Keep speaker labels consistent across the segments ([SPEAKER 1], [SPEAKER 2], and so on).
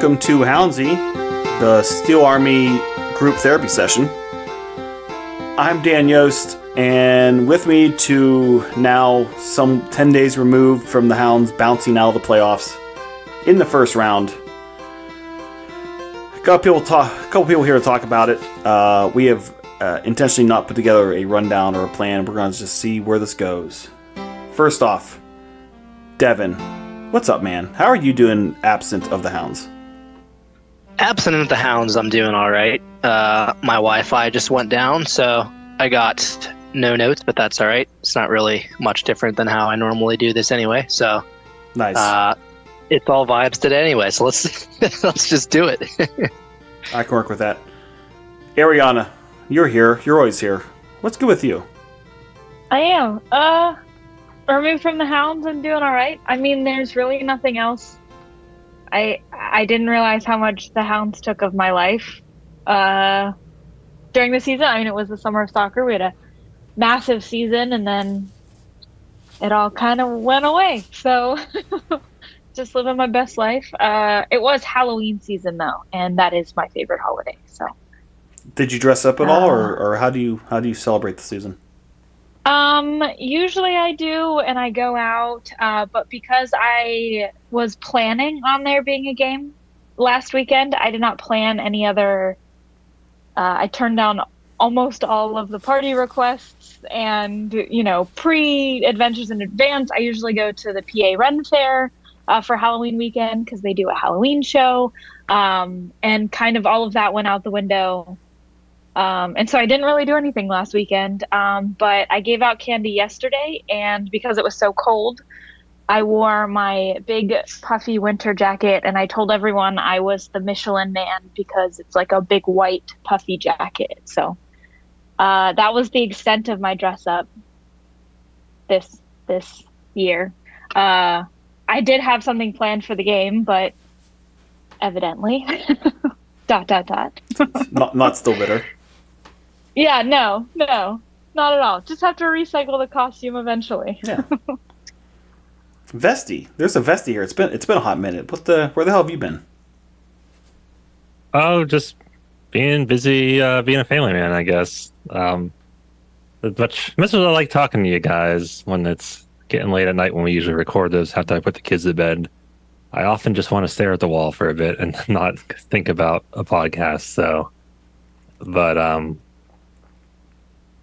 [SPEAKER 1] welcome to Houndsy, the Steel Army group therapy session. I'm Dan Yost, and with me to now some 10 days removed from the Hounds bouncing out of the playoffs in the first round. A couple people talk. A couple people here to talk about it. Uh, we have uh, intentionally not put together a rundown or a plan. We're going to just see where this goes. First off, Devin, what's up, man? How are you doing absent of the Hounds?
[SPEAKER 2] Absent of the Hounds, I'm doing all right. Uh, my Wi-Fi just went down, so I got no notes, but that's all right. It's not really much different than how I normally do this anyway. So
[SPEAKER 1] Nice.
[SPEAKER 2] uh, it's all vibes today anyway. So let's let's just do it.
[SPEAKER 1] I can work with that. Ariana, you're here. You're always here. What's good with you?
[SPEAKER 3] I am. Uh, removed from the hounds. I'm doing all right. I mean, there's really nothing else. I I didn't realize how much the hounds took of my life. Uh, during the season. I mean, it was the summer of soccer. We had a massive season, and then it all kind of went away. So. Just living my best life. Uh, it was Halloween season though, and that is my favorite holiday. So,
[SPEAKER 1] Did you dress up at all, or,
[SPEAKER 3] Uh.
[SPEAKER 1] or how do you how do you celebrate the season?
[SPEAKER 3] Um, usually I do, and I go out. Uh, but because I was planning on there being a game last weekend, I did not plan any other. Uh, I turned down almost all of the party requests, and you know, pre adventures in advance. I usually go to the PA Ren Fair uh, for Halloween weekend because they do a Halloween show, um, and kind of all of that went out the window um, and so I didn't really do anything last weekend, um, but I gave out candy yesterday, and because it was so cold, I wore my big puffy winter jacket, and I told everyone I was the Michelin Man because it's like a big white puffy jacket. So uh, that was the extent of my dress up this this year. Uh, I did have something planned for the game, but evidently, dot dot dot.
[SPEAKER 1] not not still bitter.
[SPEAKER 3] Yeah, no, no, not at all. Just have to recycle the costume eventually.
[SPEAKER 1] Yeah. Vesti, there's a Vesti here. It's been it's been a hot minute. What the where the hell have you been?
[SPEAKER 4] Oh, just being busy, uh, being a family man, I guess. Um, as much, much as I like talking to you guys when it's getting late at night when we usually record those after I put the kids to bed, I often just want to stare at the wall for a bit and not think about a podcast. So, but um,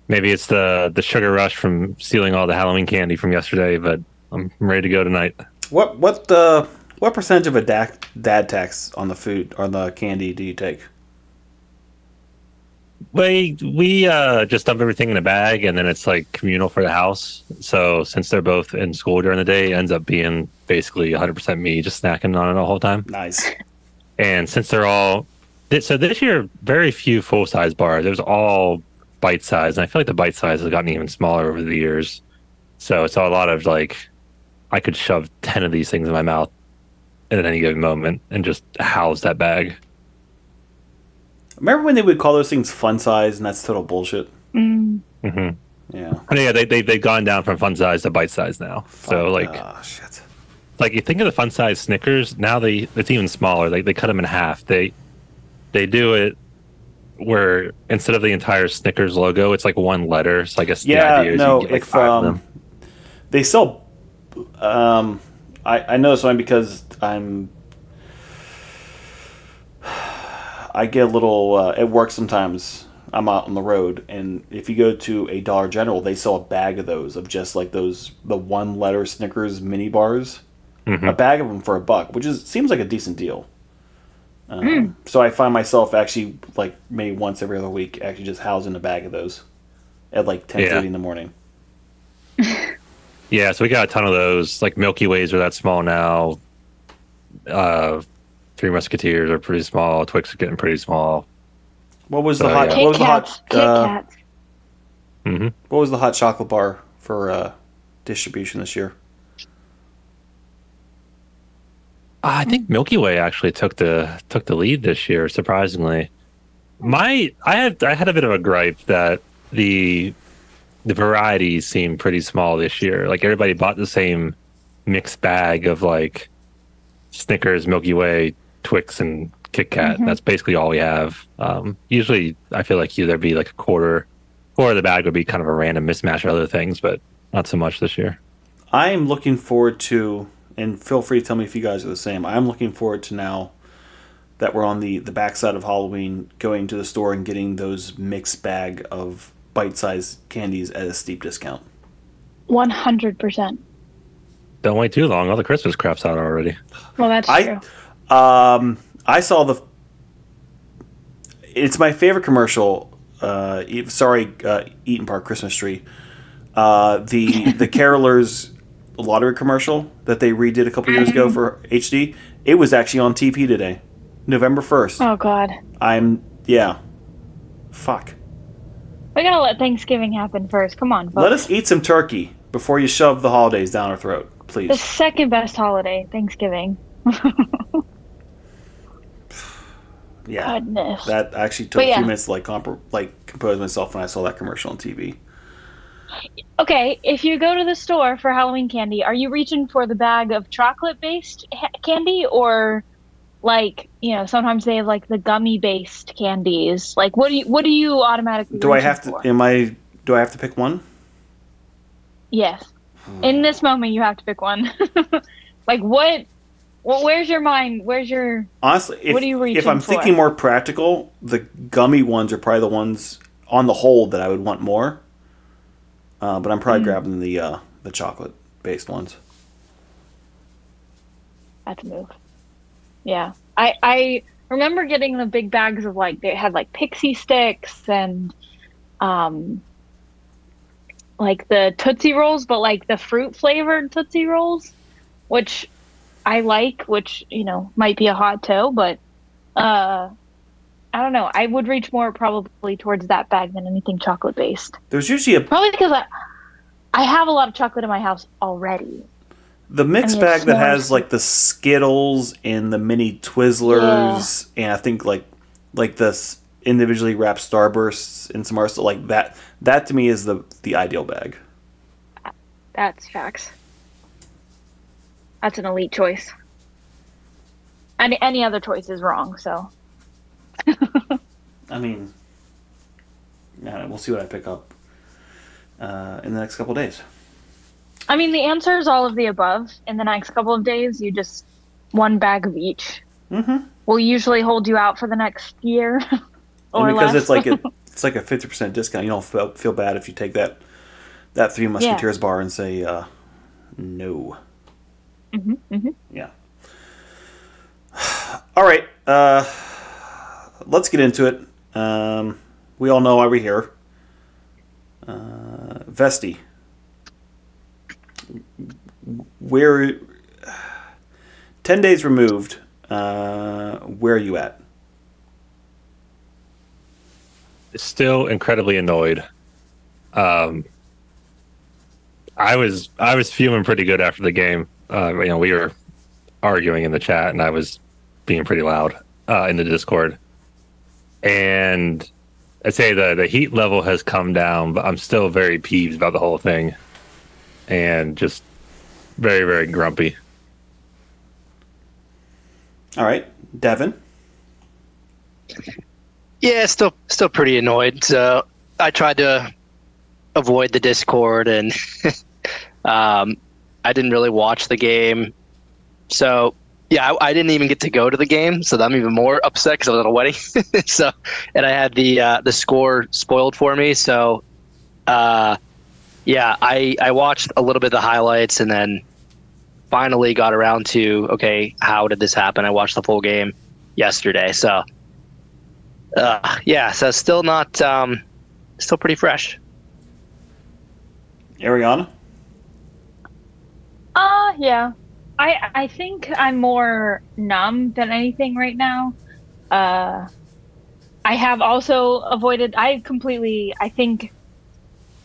[SPEAKER 4] maybe it's the the sugar rush from stealing all the Halloween candy from yesterday. But I'm ready to go tonight.
[SPEAKER 1] What what uh what percentage of a dad, dad tax on the food or the candy do you take?
[SPEAKER 4] We we uh, just dump everything in a bag, and then it's like communal for the house. So since they're both in school during the day, it ends up being basically 100% me just snacking on it the whole time.
[SPEAKER 1] Nice.
[SPEAKER 4] And since they're all so this year, very few full size bars. Was all bite size, and I feel like the bite size has gotten even smaller over the years. So it's a lot of like I could shove 10 of these things in my mouth at any given moment and just house that bag.
[SPEAKER 1] Remember when they would call those things fun size and that's total bullshit?
[SPEAKER 3] Mm.
[SPEAKER 4] hmm
[SPEAKER 1] Yeah.
[SPEAKER 4] yeah, they, they they've gone down from fun size to bite size now. So like.
[SPEAKER 1] oh shit.
[SPEAKER 4] like you think of the fun size Snickers now they it's even smaller. Like they cut them in half. They they do it where instead of the entire Snickers logo, it's like one letter. So I guess the
[SPEAKER 1] Yeah,
[SPEAKER 4] idea is
[SPEAKER 1] no,
[SPEAKER 4] you get like
[SPEAKER 1] if um, they sell, um, I I know this one because I'm, I get a little uh, at work sometimes. I'm out on the road, and if you go to a Dollar General, they sell a bag of those of just like those the one letter Snickers mini bars,
[SPEAKER 4] Mhm.
[SPEAKER 1] a bag of them for a buck, which is seems like a decent deal. Um, So I find myself actually like maybe once every other week actually just housing a bag of those at like ten thirty
[SPEAKER 4] Yeah.
[SPEAKER 1] in the morning.
[SPEAKER 4] Yeah, so we got a ton of those. Like Milky Ways are that small now. Uh, Three Musketeers are pretty small. Twix are getting pretty small.
[SPEAKER 1] What was
[SPEAKER 4] So,
[SPEAKER 1] the hot?
[SPEAKER 4] yeah.
[SPEAKER 1] What was the hot? Uh,
[SPEAKER 3] Kats.
[SPEAKER 4] hmm
[SPEAKER 1] what was the hot chocolate bar for uh, distribution this year?
[SPEAKER 4] I think Milky Way actually took the took the lead this year, surprisingly. My I had I had a bit of a gripe that the the varieties seemed pretty small this year. Like everybody bought the same mixed bag of like Snickers, Milky Way, Twix and Kit Kat.
[SPEAKER 3] Mhm.
[SPEAKER 4] That's basically all we have. Um, usually, I feel like either be like a quarter, quarter of the bag would be kind of a random mismatch of other things, but not so much this year.
[SPEAKER 1] I am looking forward to, and feel free to tell me if you guys are the same. I'm looking forward to now that we're on the the backside of Halloween, going to the store and getting those mixed bag of bite-sized candies at a steep discount.
[SPEAKER 3] One hundred percent.
[SPEAKER 4] Don't wait too long. All the Christmas crap's out already.
[SPEAKER 3] Well, that's
[SPEAKER 1] I-
[SPEAKER 3] true.
[SPEAKER 1] Um, I saw the. It's my favorite commercial. Uh, sorry, uh, Eat'n Park Christmas tree. Uh, the the Carolers lottery commercial that they redid a couple years ago mm-hmm. for HD. It was actually on TV today, November first.
[SPEAKER 3] Oh God,
[SPEAKER 1] I'm yeah. Fuck.
[SPEAKER 3] we gotta let Thanksgiving happen first. Come on, folks.
[SPEAKER 1] Let us eat some turkey before you shove the holidays down our throat, please.
[SPEAKER 3] the second best holiday, Thanksgiving.
[SPEAKER 1] Yeah.
[SPEAKER 3] Goodness.
[SPEAKER 1] That actually took a few minutes to like comp- like compose myself when I saw that commercial on TV.
[SPEAKER 3] Okay, if you go to the store for Halloween candy, are you reaching for the bag of chocolate-based ha- candy or like, you know, sometimes they have like the gummy-based candies. Like what do you what do you automatically
[SPEAKER 1] Do I have to?
[SPEAKER 3] for?
[SPEAKER 1] Am I? Do I have to pick one?
[SPEAKER 3] Yes. Hmm. In this moment you have to pick one. like what well, where's your mind? Where's your
[SPEAKER 1] Honestly, if,
[SPEAKER 3] What are you reaching if
[SPEAKER 1] I'm
[SPEAKER 3] for?
[SPEAKER 1] thinking more practical, the gummy ones are probably the ones on the whole that I would want more. Uh, but I'm probably
[SPEAKER 3] Mm.
[SPEAKER 1] grabbing the uh, the chocolate based ones.
[SPEAKER 3] That's a move. Yeah. I I remember getting the big bags of like they had like pixie sticks and um like the Tootsie Rolls, but like the fruit flavored Tootsie Rolls, which I like, which, you know, might be a hot toe, but uh I don't know. I would reach more probably towards that bag than anything chocolate based.
[SPEAKER 1] There's usually a
[SPEAKER 3] Probably because I I have a lot of chocolate in my house already.
[SPEAKER 1] the mixed
[SPEAKER 3] mean,
[SPEAKER 1] bag that has like the Skittles and the mini Twizzlers, and I think like like the individually wrapped Starbursts and some other stuff like that. That to me is the the ideal bag.
[SPEAKER 3] That's facts. That's an elite choice. Any any other choice is wrong. So
[SPEAKER 1] I mean, yeah, we'll see what I pick up uh, in the next couple days.
[SPEAKER 3] I mean, the answer is all of the above. In the next couple of days, you just one bag of each.
[SPEAKER 1] Mm-hmm.
[SPEAKER 3] Will usually hold you out for the next year, or
[SPEAKER 1] And because
[SPEAKER 3] less.
[SPEAKER 1] it's like a it's like a fifty percent discount, you don't feel, feel bad if you take that that Three Musketeers bar and say uh, no.
[SPEAKER 3] Mhm, mhm.
[SPEAKER 1] Yeah. All right. Uh, let's get into it. Um, we all know why we're here. Uh, Vesti. Where? Ten days removed. Uh, where are you at?
[SPEAKER 4] Still incredibly annoyed. Um, I was I was feeling pretty good after the game. Uh, you know, we were arguing in the chat, and I was being pretty loud uh, in the Discord. And I'd say the the heat level has come down, but I'm still very peeved about the whole thing, and just very very grumpy.
[SPEAKER 1] All right, Devin.
[SPEAKER 2] Yeah, still still pretty annoyed. So I tried to avoid the Discord, and um, I didn't really watch the game. So yeah, I, I didn't even get to go to the game, so I'm even more upset because I was at a wedding. so and I had the uh, the score spoiled for me. So uh, yeah, I I watched a little bit of the highlights, and then finally got around to okay, how did this happen? I watched the full game yesterday, so. Uh, yeah, so still not, um, still pretty fresh.
[SPEAKER 1] Ariana.
[SPEAKER 3] Uh yeah. I I think I'm more numb than anything right now. Uh I have also avoided I completely I think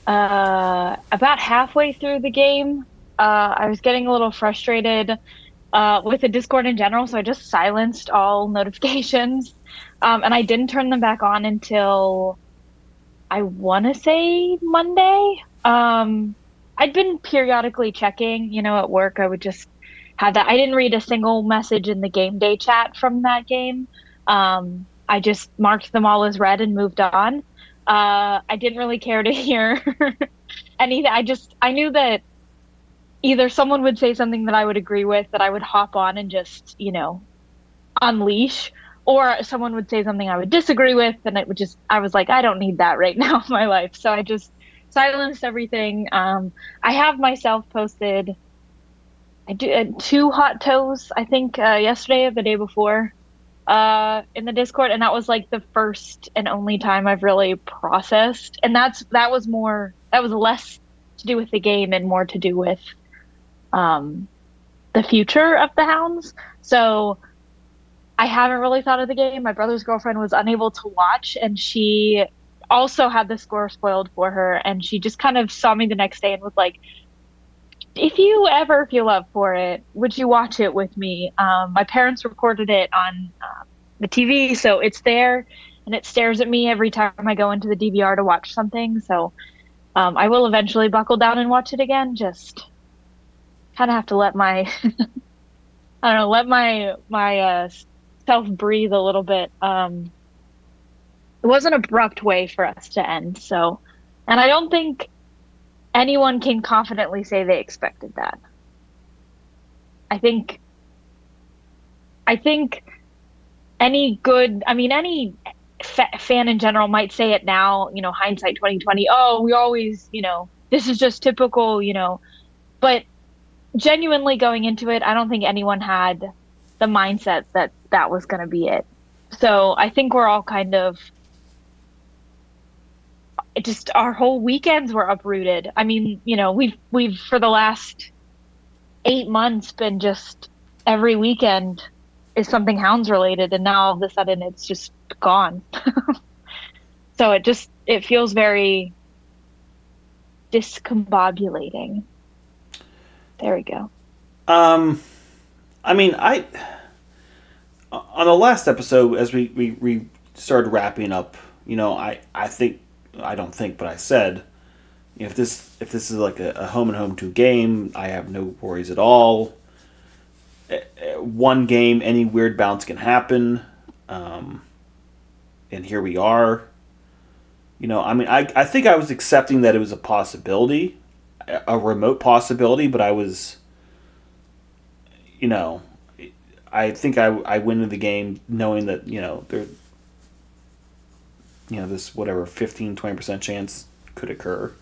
[SPEAKER 3] uh about halfway through the game, uh I was getting a little frustrated uh with the Discord in general, so I just silenced all notifications. Um and I didn't turn them back on until I want to say Monday. Um I'd been periodically checking, you know, at work. I would just had that. I didn't read a single message in the game day chat from that game. Um, I just marked them all as read and moved on. Uh, I didn't really care to hear anything. I just I knew that either someone would say something that I would agree with that I would hop on and just you know unleash, or someone would say something I would disagree with, and it would just I was like I don't need that right now in my life, so I just silenced everything. Um, I have myself posted. I do uh, two hot toes. I think uh, yesterday or the day before uh, in the Discord, and that was like the first and only time I've really processed. And that's that was more that was less to do with the game and more to do with um, the future of the hounds. So I haven't really thought of the game. My brother's girlfriend was unable to watch, and she also had the score spoiled for her, and she just kind of saw me the next day and was like, if you ever feel up for it, would you watch it with me? Um, my parents recorded it on uh, the TV, so it's there and it stares at me every time I go into the DVR to watch something. So um, I will eventually buckle down and watch it again. Just kind of have to let my, I don't know, let my my uh, self breathe a little bit. Um, it was an abrupt way for us to end. So, and I don't think anyone can confidently say they expected that. I think I think any good, I mean any fa- fan in general might say it now, you know, hindsight 2020, oh, we always, you know, this is just typical, you know. But genuinely going into it, I don't think anyone had the mindset that that was going to be it. So, I think we're all kind of it just our whole weekends were uprooted. I mean, you know, we've we've for the last eight months been just every weekend is something hounds related, and now all of a sudden it's just gone. so it just it feels very discombobulating. There we go.
[SPEAKER 1] Um, I mean, I on the last episode as we we, we started wrapping up, you know, I I think I don't think, but I said, if this if this is like a, a home and home two game, I have no worries at all. One game, any weird bounce can happen, um, and here we are. You know, I mean, I I think I was accepting that it was a possibility, a remote possibility, but I was, you know, I think I I went into the game knowing that you know there you know this whatever 15 20% chance could occur.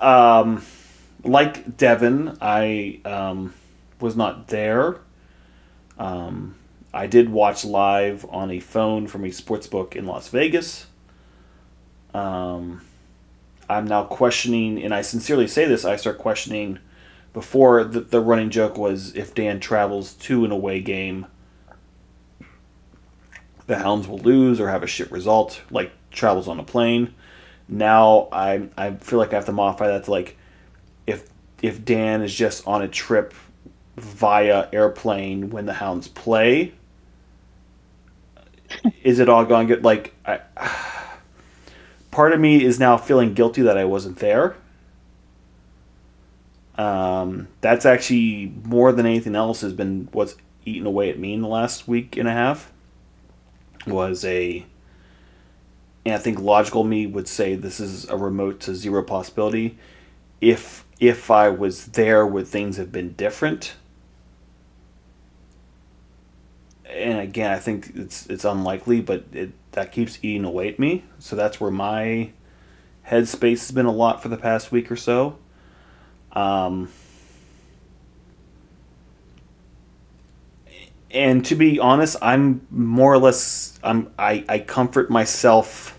[SPEAKER 1] Um, like devin i um, was not there. Um, i did watch live on a phone from a sports book in las vegas. Um, i'm now questioning and i sincerely say this i start questioning before the, the running joke was if dan travels to an away game the Hounds will lose or have a shit result, like travels on a plane. Now I I feel like I have to modify that to like if if Dan is just on a trip via airplane when the Hounds play, is it all going good? Like I, part of me is now feeling guilty that I wasn't there. Um, that's actually more than anything else has been what's eaten away at me in the last week and a half was a and I think logical me would say this is a remote to zero possibility. If if I was there, would things have been different? And again, I think it's it's unlikely, but it that keeps eating away at me. So that's where my headspace has been a lot for the past week or so. Um, and to be honest, I'm more or less I'm I, I comfort myself.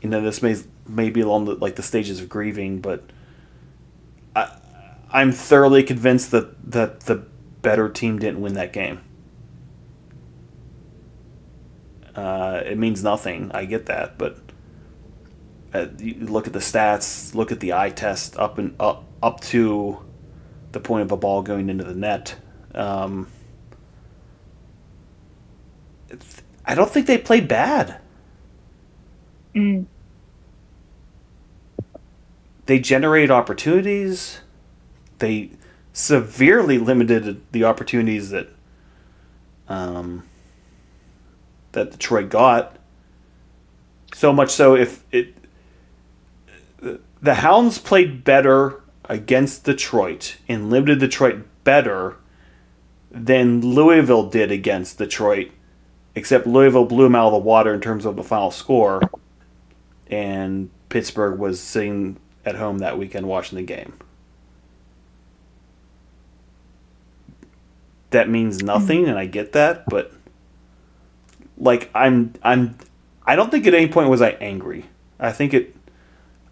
[SPEAKER 1] You know, this may may be along the, like the stages of grieving, but I I'm thoroughly convinced that that the better team didn't win that game. Uh, it means nothing. I get that, but uh, look at the stats, look at the eye test up and up up to the point of a ball going into the net. Um, I don't think they played bad.
[SPEAKER 3] Mm.
[SPEAKER 1] They generated opportunities. They severely limited the opportunities that um, that Detroit got. So much so, if it the Hounds played better against Detroit and limited Detroit better than Louisville did against Detroit, except Louisville blew them out of the water in terms of the final score, and Pittsburgh was sitting at home that weekend watching the game. That means nothing, and I get that, but like I'm I'm I don't think at any point was I angry. I think it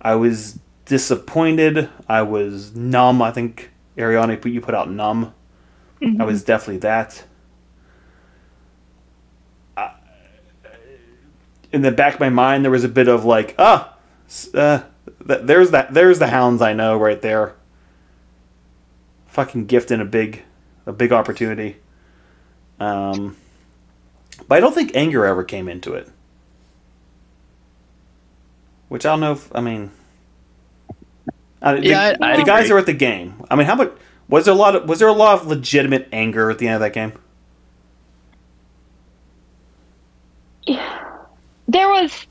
[SPEAKER 1] I was disappointed. I was numb. I think Ariane, you put out numb. Mm-hmm. I was definitely that. In the back of my mind, there was a bit of like, ah, uh, th- there's that, there's the hounds I know right there. Fucking gift and a big, a big opportunity. Um, but I don't think anger ever came into it. Which I don't know if I mean. Yeah, the, I, I the guys agree. are at the game. I mean, how much was there a lot of was there a lot of legitimate anger at the end of that game?
[SPEAKER 3] There was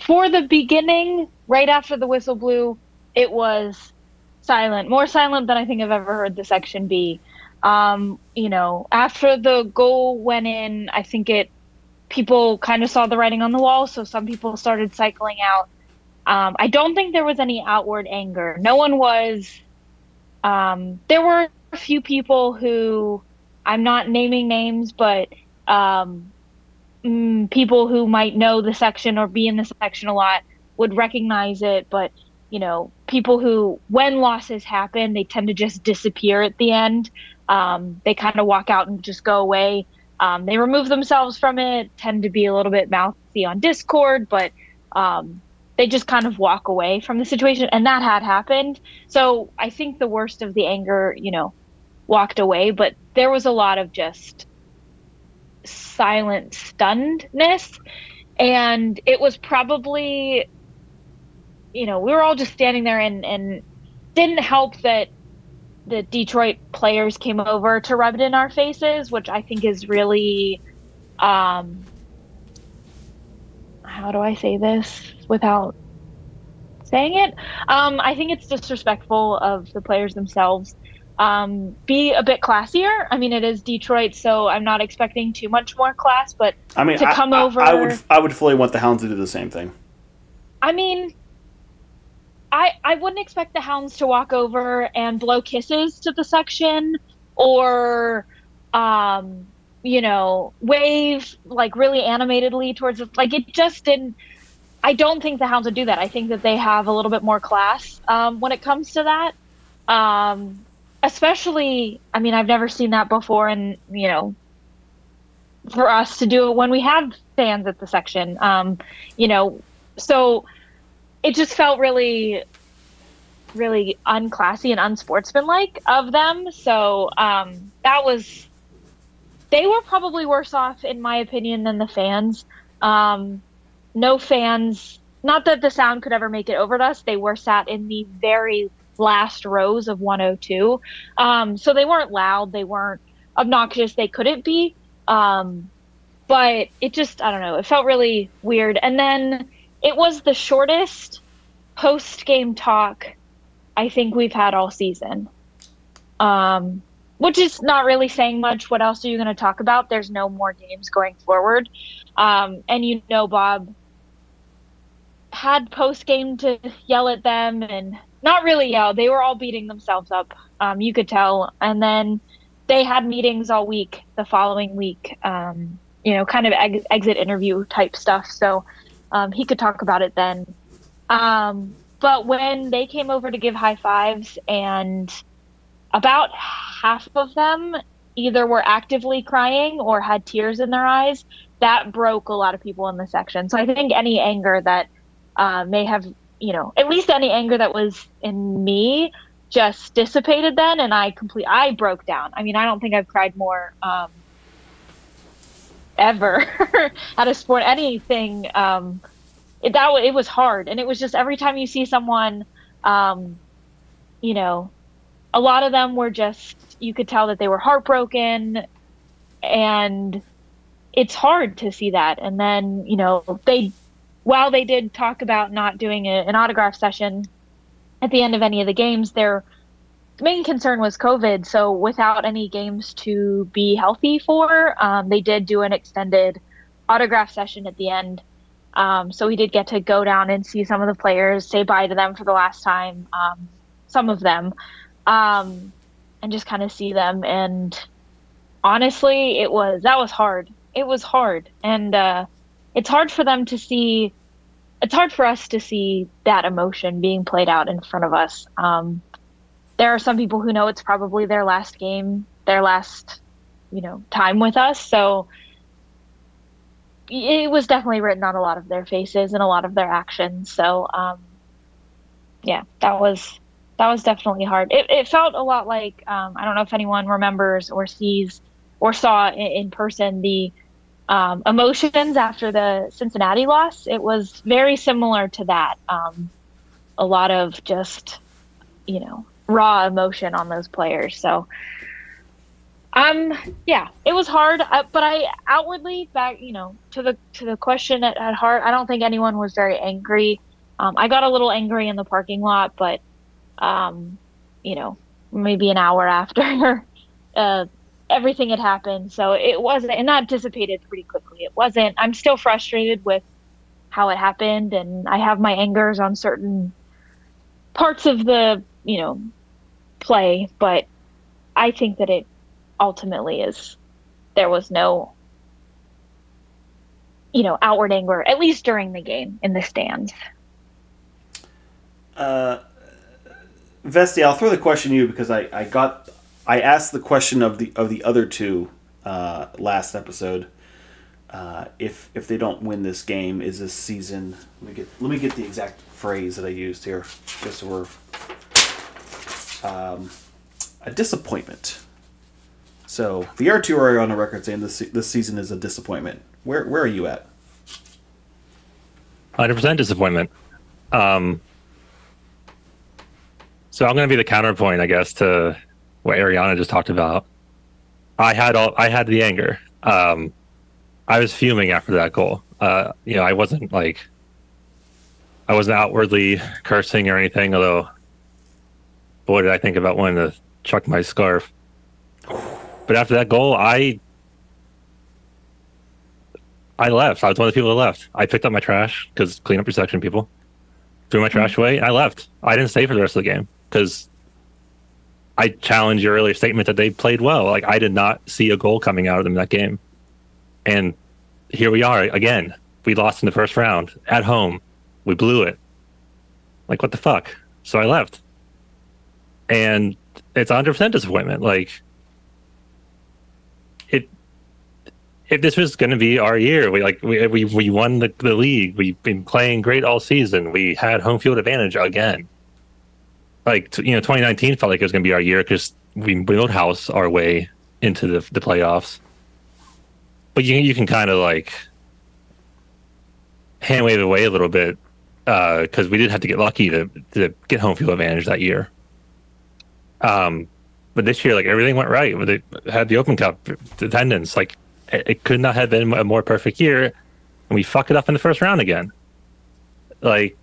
[SPEAKER 3] for the beginning, right after the whistle blew, it was silent, more silent than I think I've ever heard the section be. Um, you know, after the goal went in, I think it people kind of saw the writing on the wall, so some people started cycling out. Um, I don't think there was any outward anger. No one was. Um, there were a few people who, I'm not naming names, but um, mm, people who might know the section or be in the section a lot would recognize it. But you know, people who, when losses happen, they tend to just disappear at the end. Um, they kind of walk out and just go away. Um, they remove themselves from it, tend to be a little bit mouthy on Discord, but um, they just kind of walk away from the situation. And that had happened. So I think the worst of the anger, you know, walked away, but there was a lot of just silent stunnedness. And it was probably, you know, we were all just standing there and, and didn't help that the Detroit players came over to rub it in our faces, which I think is really, um, how do I say this without saying it? Um, I think it's disrespectful of the players themselves. Um, be a bit classier. I mean, it is Detroit, so I'm not expecting too much more class. But
[SPEAKER 1] I mean, to come I, over, I would I would fully want the Hounds to do the same thing.
[SPEAKER 3] I mean, I I wouldn't expect the hounds to walk over and blow kisses to the section or um you know wave like really animatedly towards the, like it just didn't I don't think the hounds would do that. I think that they have a little bit more class um, when it comes to that. Um, especially, I mean, I've never seen that before, and you know, for us to do it when we have fans at the section, um, you know, so it just felt really really unclassy and unsportsmanlike of them. So um, that was they were probably worse off in my opinion than the fans. Um, no fans. Not that the sound could ever make it over to us. They were sat in the very last rows of 102. Um, so they weren't loud. They weren't obnoxious. They couldn't be. Um, but it just, I don't know. It felt really weird. And then it was the shortest post game talk I think we've had all season. Um, which is not really saying much. What else are you going to talk about? There's no more games going forward. Um, and you know, Bob had post game to yell at them and not really yell. They were all beating themselves up. Um, you could tell. And then they had meetings all week the following week, um, you know, kind of ex- exit interview type stuff. So um, he could talk about it then. Um, but when they came over to give high fives, and about half of them either were actively crying or had tears in their eyes, that broke a lot of people in the section. So I think any anger that uh, may have, you know, at least any anger that was in me just dissipated then and I complete I broke down. I mean, I don't think I've cried more um, ever at a sport anything um, it, that it was hard, and it was just every time you see someone, um, you know, a lot of them were just you could tell that they were heartbroken and it's hard to see that and then you know they while they did talk about not doing a, an autograph session at the end of any of the games their main concern was covid so without any games to be healthy for um, they did do an extended autograph session at the end um, so we did get to go down and see some of the players say bye to them for the last time um, some of them um, and just kind of see them. And honestly, it was that was hard. It was hard, and uh, it's hard for them to see. It's hard for us to see that emotion being played out in front of us. Um, there are some people who know it's probably their last game, their last, you know, time with us. So it was definitely written on a lot of their faces and a lot of their actions. So, um, yeah, that was that was definitely hard. It, it felt a lot like um, I don't know if anyone remembers or sees or saw in, in person the um, emotions after the Cincinnati loss. It was very similar to that. Um, a lot of just you know raw emotion on those players. So um yeah it was hard uh, but i outwardly back you know to the to the question at, at heart i don't think anyone was very angry um, i got a little angry in the parking lot but um, you know, maybe an hour after uh, everything had happened. So it wasn't, and that dissipated pretty quickly. It wasn't, I'm still frustrated with how it happened, and I have my angers on certain parts of the, you know, play, but I think that it ultimately is, there was no, you know, outward anger, at least during the game in the stands.
[SPEAKER 1] Uh, Vesti, I'll throw the question to you because I, I got I asked the question of the of the other two uh, last episode. Uh, if if they don't win this game, is this season? Let me get let me get the exact phrase that I used here, just so we're um, a disappointment. So the R two are on the record saying this this season is a disappointment. Where where are you at?
[SPEAKER 4] Hundred percent disappointment. Um, so I'm going to be the counterpoint, I guess, to what Ariana just talked about. I had all I had the anger. Um, I was fuming after that goal. Uh, you know, I wasn't like I wasn't outwardly cursing or anything. Although, boy, did I think about wanting to chuck my scarf. But after that goal, I I left. I was one of the people that left. I picked up my trash because clean up your section, people. Threw my trash away. I left. I didn't stay for the rest of the game because I challenge your earlier statement that they played well. Like I did not see a goal coming out of them that game, and here we are again. We lost in the first round at home. We blew it. Like what the fuck? So I left, and it's 100 percent disappointment. Like it. If this was going to be our year, we like we we, we won the, the league. We've been playing great all season. We had home field advantage again like you know 2019 felt like it was going to be our year because we built house our way into the the playoffs. But you you can kind of like hand wave away a little bit because uh, we did have to get lucky to to get home field advantage that year. Um, but this year, like everything went right. They had the Open Cup attendance. Like it, it could not have been a more perfect year, and we fuck it up in the first round again. Like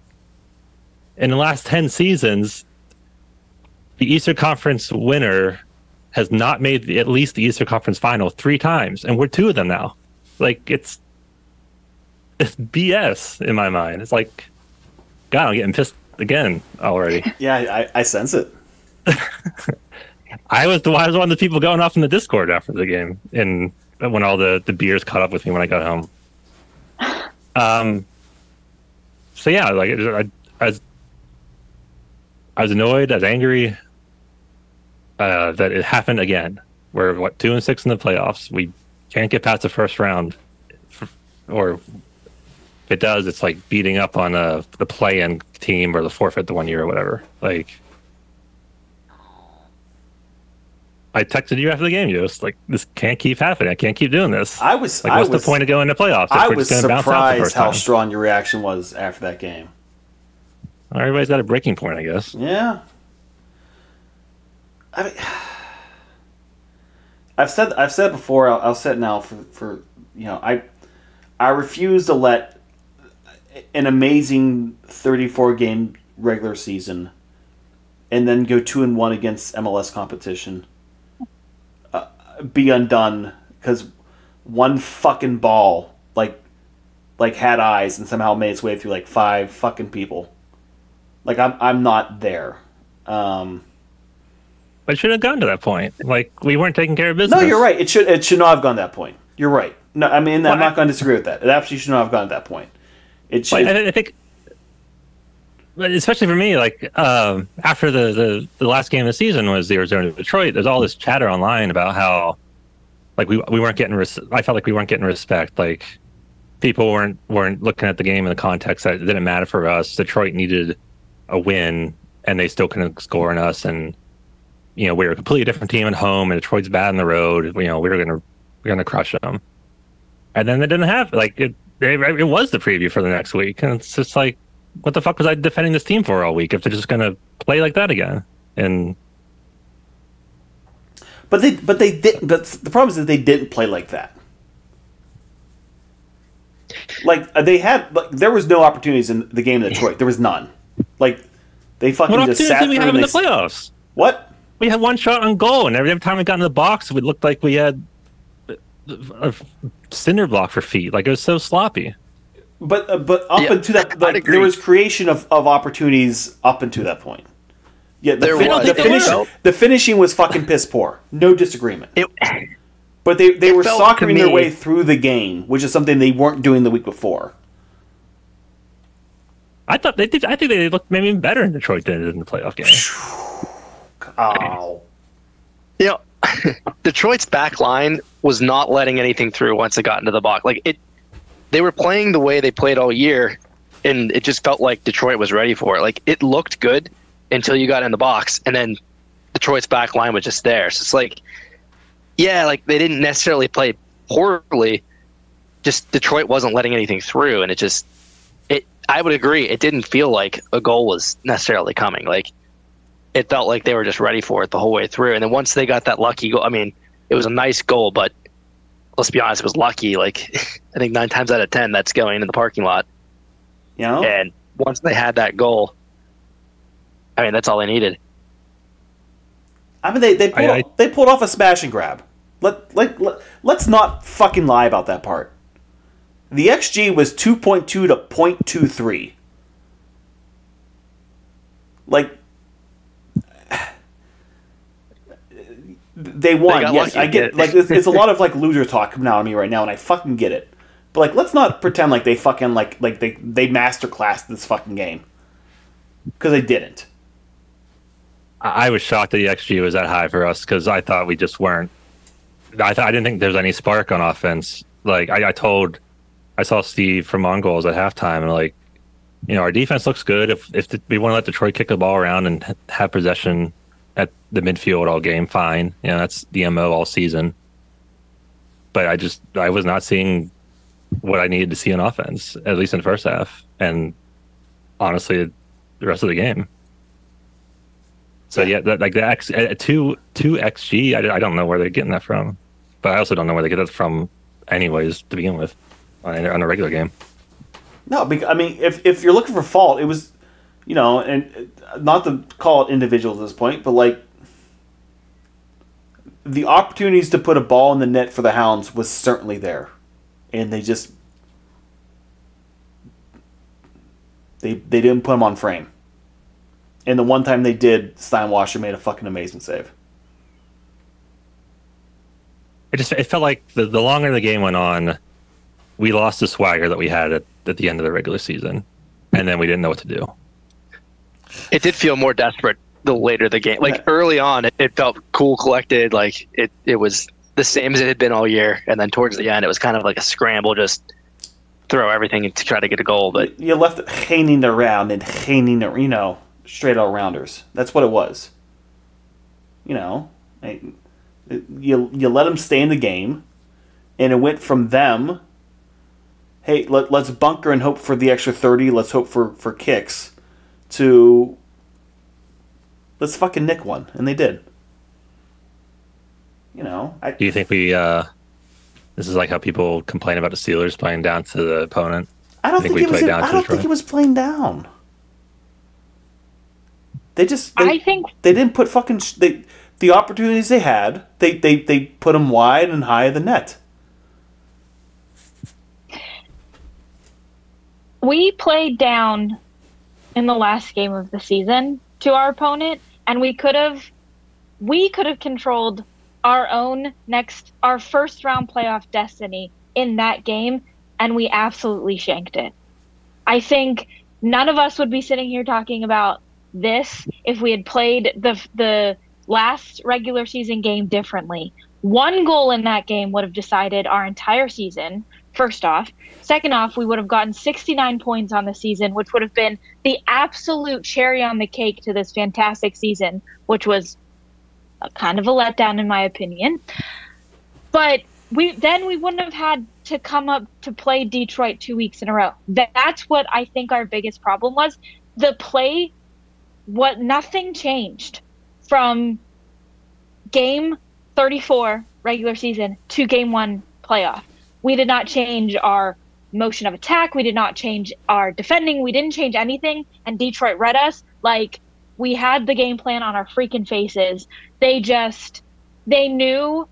[SPEAKER 4] in the last ten seasons, the Eastern Conference winner has not made the, at least the Eastern Conference final three times, and we're two of them now. Like it's it's BS in my mind. It's like, God, I'm getting pissed again already.
[SPEAKER 1] Yeah, I, I sense it.
[SPEAKER 4] I was the I was one of the people going off in the Discord after the game, and when all the the beers caught up with me when I got home. Um. So yeah, like I, I was I was annoyed, I was angry uh, that it happened again. We're what two and six in the playoffs. We can't get past the first round, or if it does, it's like beating up on a uh, the play-in team or the forfeit the one year or whatever. Like, I texted you after the game. You was like, "This can't keep happening. I can't keep doing this."
[SPEAKER 1] I was.
[SPEAKER 4] Like, what's
[SPEAKER 1] was,
[SPEAKER 4] the point of going to playoffs?
[SPEAKER 1] I was surprised how time? strong your reaction was after that game.
[SPEAKER 4] Everybody's got a breaking point, I guess.
[SPEAKER 1] Yeah. I mean, I've said I've said before. I'll, I'll say it now for for you know I I refuse to let an amazing 34 game regular season and then go two and one against MLS competition uh, be undone because one fucking ball like like had eyes and somehow made its way through like five fucking people. Like I'm I'm not there. Um,
[SPEAKER 4] But it should have gone to that point. Like we weren't taking care of business.
[SPEAKER 1] no, you're right. It should it should not have gone to that point. You're right. No, I mean
[SPEAKER 4] Well,
[SPEAKER 1] I'm not going to disagree with that. It absolutely should not have gone to that point. It should.
[SPEAKER 4] I, I think, but especially for me, like um, after the, the the last game of the season was the Arizona Detroit. There's all this chatter online about how, like we we weren't getting. Res- I felt like we weren't getting respect. Like people weren't weren't looking at the game in the context that it didn't matter for us. Detroit needed a win, and they still couldn't score on us. And you know we were a completely different team at home, and Detroit's bad on the road. You know we were gonna we we're gonna crush them. And then they didn't have like it. They, it was the preview for the next week, and it's just like, what the fuck was I defending this team for all week if they're just gonna play like that again? And
[SPEAKER 1] But they but they did but the problem is that they didn't play like that. Like uh, they had like there was no opportunities in the game in Detroit. There was none. Like they fucking
[SPEAKER 4] what
[SPEAKER 1] just sat
[SPEAKER 4] did we have in the playoffs?
[SPEAKER 1] What?
[SPEAKER 4] We had one shot on goal, and every every time we got in the box, it looked like we had a cinder block for feet. Like it was so sloppy.
[SPEAKER 1] But uh, but up
[SPEAKER 2] Yeah,
[SPEAKER 1] until that
[SPEAKER 2] I'd
[SPEAKER 1] like, there was creation of, of opportunities up until that point. Yeah, the,
[SPEAKER 2] There
[SPEAKER 1] fin-
[SPEAKER 2] was.
[SPEAKER 1] the
[SPEAKER 2] It
[SPEAKER 1] finish the finishing was fucking piss poor. No disagreement.
[SPEAKER 2] It,
[SPEAKER 1] But they they
[SPEAKER 2] It
[SPEAKER 1] were
[SPEAKER 2] felt to
[SPEAKER 1] soccering their way through the game, which is something they weren't doing the week before.
[SPEAKER 4] I thought they did. I think they looked maybe even better in Detroit than they did in the playoff game.
[SPEAKER 1] Oh.
[SPEAKER 2] know, Detroit's back line was not letting anything through once it got into the box. Like it, they were playing the way they played all year, and it just felt like Detroit was ready for it. Like it looked good until you got in the box, and then Detroit's back line was just there. So it's like, yeah, like they didn't necessarily play poorly, just Detroit wasn't letting anything through, and it just, it. I would agree. It didn't feel like a goal was necessarily coming. Like it felt like they were just ready for it the whole way through. And then once they got that lucky goal, I mean, it was a nice goal, but let's be honest, it was lucky. Like I think nine times out of ten, that's going in the parking lot.
[SPEAKER 1] You know?
[SPEAKER 2] And once they had that goal, I mean, that's all they needed.
[SPEAKER 1] I mean, they they pulled,
[SPEAKER 4] I- I-
[SPEAKER 1] they pulled off a smash and grab. Let, let, let, let's not fucking lie about that part. The XG was 2.2 to 0.23. Like, they won.
[SPEAKER 2] got
[SPEAKER 1] yes,
[SPEAKER 2] lucky,
[SPEAKER 1] I get like it's, it's a lot of like loser talk coming out of me right now, and I fucking get it. But like, let's not pretend like they fucking like like they they masterclassed this fucking game because they didn't.
[SPEAKER 4] I I was shocked that the XG was that high for us because I thought we just weren't. I th- I didn't think there was any spark on offense. Like I, I told, I saw Steve from Mongols at halftime, and like, you know, our defense looks good. If if the, we want to let Detroit kick the ball around and have possession at the midfield all game, fine. You know, that's the mo all season. But I just I was not seeing what I needed to see on offense, at least in the first half, and honestly, the rest of the game. So yeah, that, like the X uh, two two xg, I, I don't know where they're getting that from, but I also don't know where they get that from, anyways, to begin with, on, on a regular game.
[SPEAKER 1] No, because, I mean, if if you're looking for fault, it was, you know, and not to call it individual at this point, but like the opportunities to put a ball in the net for the Hounds was certainly there, and they just they they didn't put them on frame. And the one time they did, Steinwascher made a fucking amazing save.
[SPEAKER 4] It just it felt like the, the longer the game went on, we lost the swagger that we had at, at the end of the regular season, and then we didn't know what to do.
[SPEAKER 2] It did feel more desperate the later the game. Like
[SPEAKER 1] Yeah.
[SPEAKER 2] early on, it, it felt cool, collected. Like it, it was the same as it had been all year. And then towards the end, it was kind of like a scramble, just throw everything to try to get a goal. But
[SPEAKER 1] you left it hanging around and hanging, you know, straight all rounders. That's what it was. You know, you you let them stay in the game, and it went from them. Hey, let, let's bunker and hope for the extra thirty. Let's hope for for kicks. To let's fucking nick one, and they did. you know, I,
[SPEAKER 4] Do you think we? uh This is like how people complain about the Steelers playing down to the opponent.
[SPEAKER 1] I don't
[SPEAKER 4] think
[SPEAKER 1] think,
[SPEAKER 4] we
[SPEAKER 1] it was.
[SPEAKER 4] played
[SPEAKER 1] I
[SPEAKER 4] down to
[SPEAKER 1] don't think it was playing down. They just they,
[SPEAKER 3] I think
[SPEAKER 1] they didn't put fucking sh- they the opportunities they had. They they they put them wide and high of the net.
[SPEAKER 3] we played down in the last game of the season to our opponent and we could have we could have controlled our own next our first round playoff destiny in that game and we absolutely shanked it. I think none of us would be sitting here talking about this if we had played the the last regular season game differently. One goal in that game would have decided our entire season first off Second off, we would have gotten 69 points on the season, which would have been the absolute cherry on the cake to this fantastic season, which was kind of a letdown in my opinion. But we then we wouldn't have had to come up to play Detroit two weeks in a row. That's what I think our biggest problem was. The play, what nothing changed from game 34 regular season to game one playoff. We did not change our motion of attack. We did not change our defending. We didn't change anything. And Detroit read us like we had the game plan on our freaking faces. They just, they knew